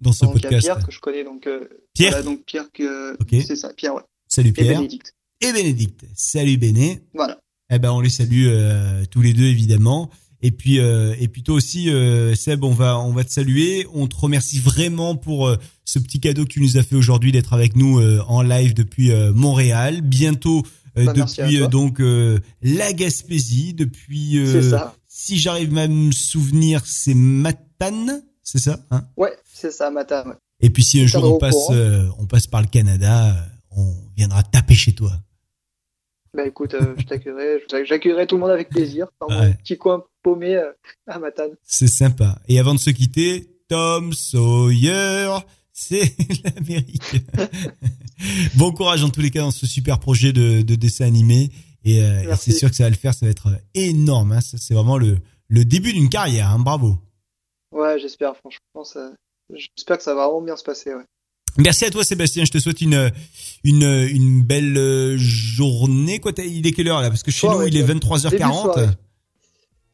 S3: Dans ce
S4: Donc il y a
S3: podcast.
S4: Pierre que je connais, donc
S3: Pierre?
S4: voilà, donc Pierre que
S3: Ok.
S4: c'est ça, Pierre, ouais.
S3: Salut
S4: Et
S3: Pierre.
S4: Bénédicte.
S3: Et Bénédicte. Salut Béné.
S4: Voilà.
S3: Eh ben, on les salue euh, tous les deux évidemment. Et puis, euh, et puis toi aussi, euh, Seb, on va, on va te saluer. On te remercie vraiment pour euh, ce petit cadeau que tu nous as fait aujourd'hui d'être avec nous en live depuis Montréal. Bientôt
S4: Bah,
S3: depuis donc la Gaspésie, depuis.
S4: ça.
S3: Si j'arrive à me souvenir, c'est Matane, c'est ça hein?
S4: Ouais, c'est ça, Mata. ouais.
S3: Et puis si un jour on passe, on passe par le Canada, on viendra taper chez toi.
S4: Bah écoute, euh, je t'accueillerai, j'accueillerai tout le monde avec plaisir dans
S3: Ouais.
S4: mon petit coin paumé euh, à Matane.
S3: C'est sympa. Et avant de se quitter, Tom Sawyer, c'est l'Amérique. bon courage en tous les cas dans ce super projet de, de dessin animé. Et, euh, et c'est sûr que ça va le faire, ça va être énorme. Hein. C'est vraiment le, le début d'une carrière. Hein. Bravo.
S4: Ouais, j'espère, franchement, ça... j'espère que ça va vraiment bien se passer, ouais.
S3: Merci à toi Sébastien. Je te souhaite une une, une belle euh, journée. Quoi, il est quelle heure là? Parce que chez nous il est
S4: Début de
S3: 23h40.
S4: soirée.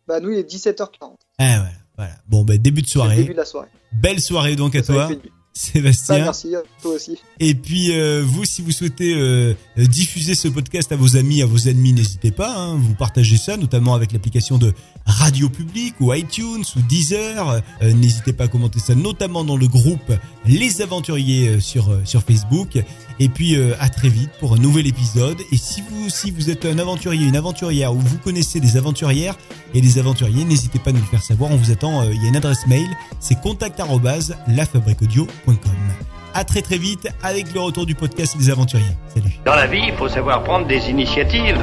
S4: Bah nous, il est 17h40.
S3: Ah voilà. Bon ben début de soirée.
S4: début de la soirée.
S3: Belle soirée donc à
S4: Ça
S3: toi. Sébastien.
S4: Bah, merci à toi aussi.
S3: Et puis euh, vous, si vous souhaitez euh, diffuser ce podcast à vos amis, à vos ennemis, n'hésitez pas. Hein, vous partagez ça, notamment avec l'application de Radio Public ou iTunes ou Deezer. Euh, n'hésitez pas à commenter ça, notamment dans le groupe Les Aventuriers sur sur Facebook. Et puis à très vite pour un nouvel épisode. Et si vous aussi vous êtes un aventurier, une aventurière ou vous connaissez des aventurières et des aventuriers, n'hésitez pas à nous le faire savoir. On vous attend. Il y a une adresse mail, c'est contact@lafabriqueaudio.com. À très très vite avec le retour du podcast Les Aventuriers. Salut.
S2: Dans la vie, il faut savoir prendre des initiatives.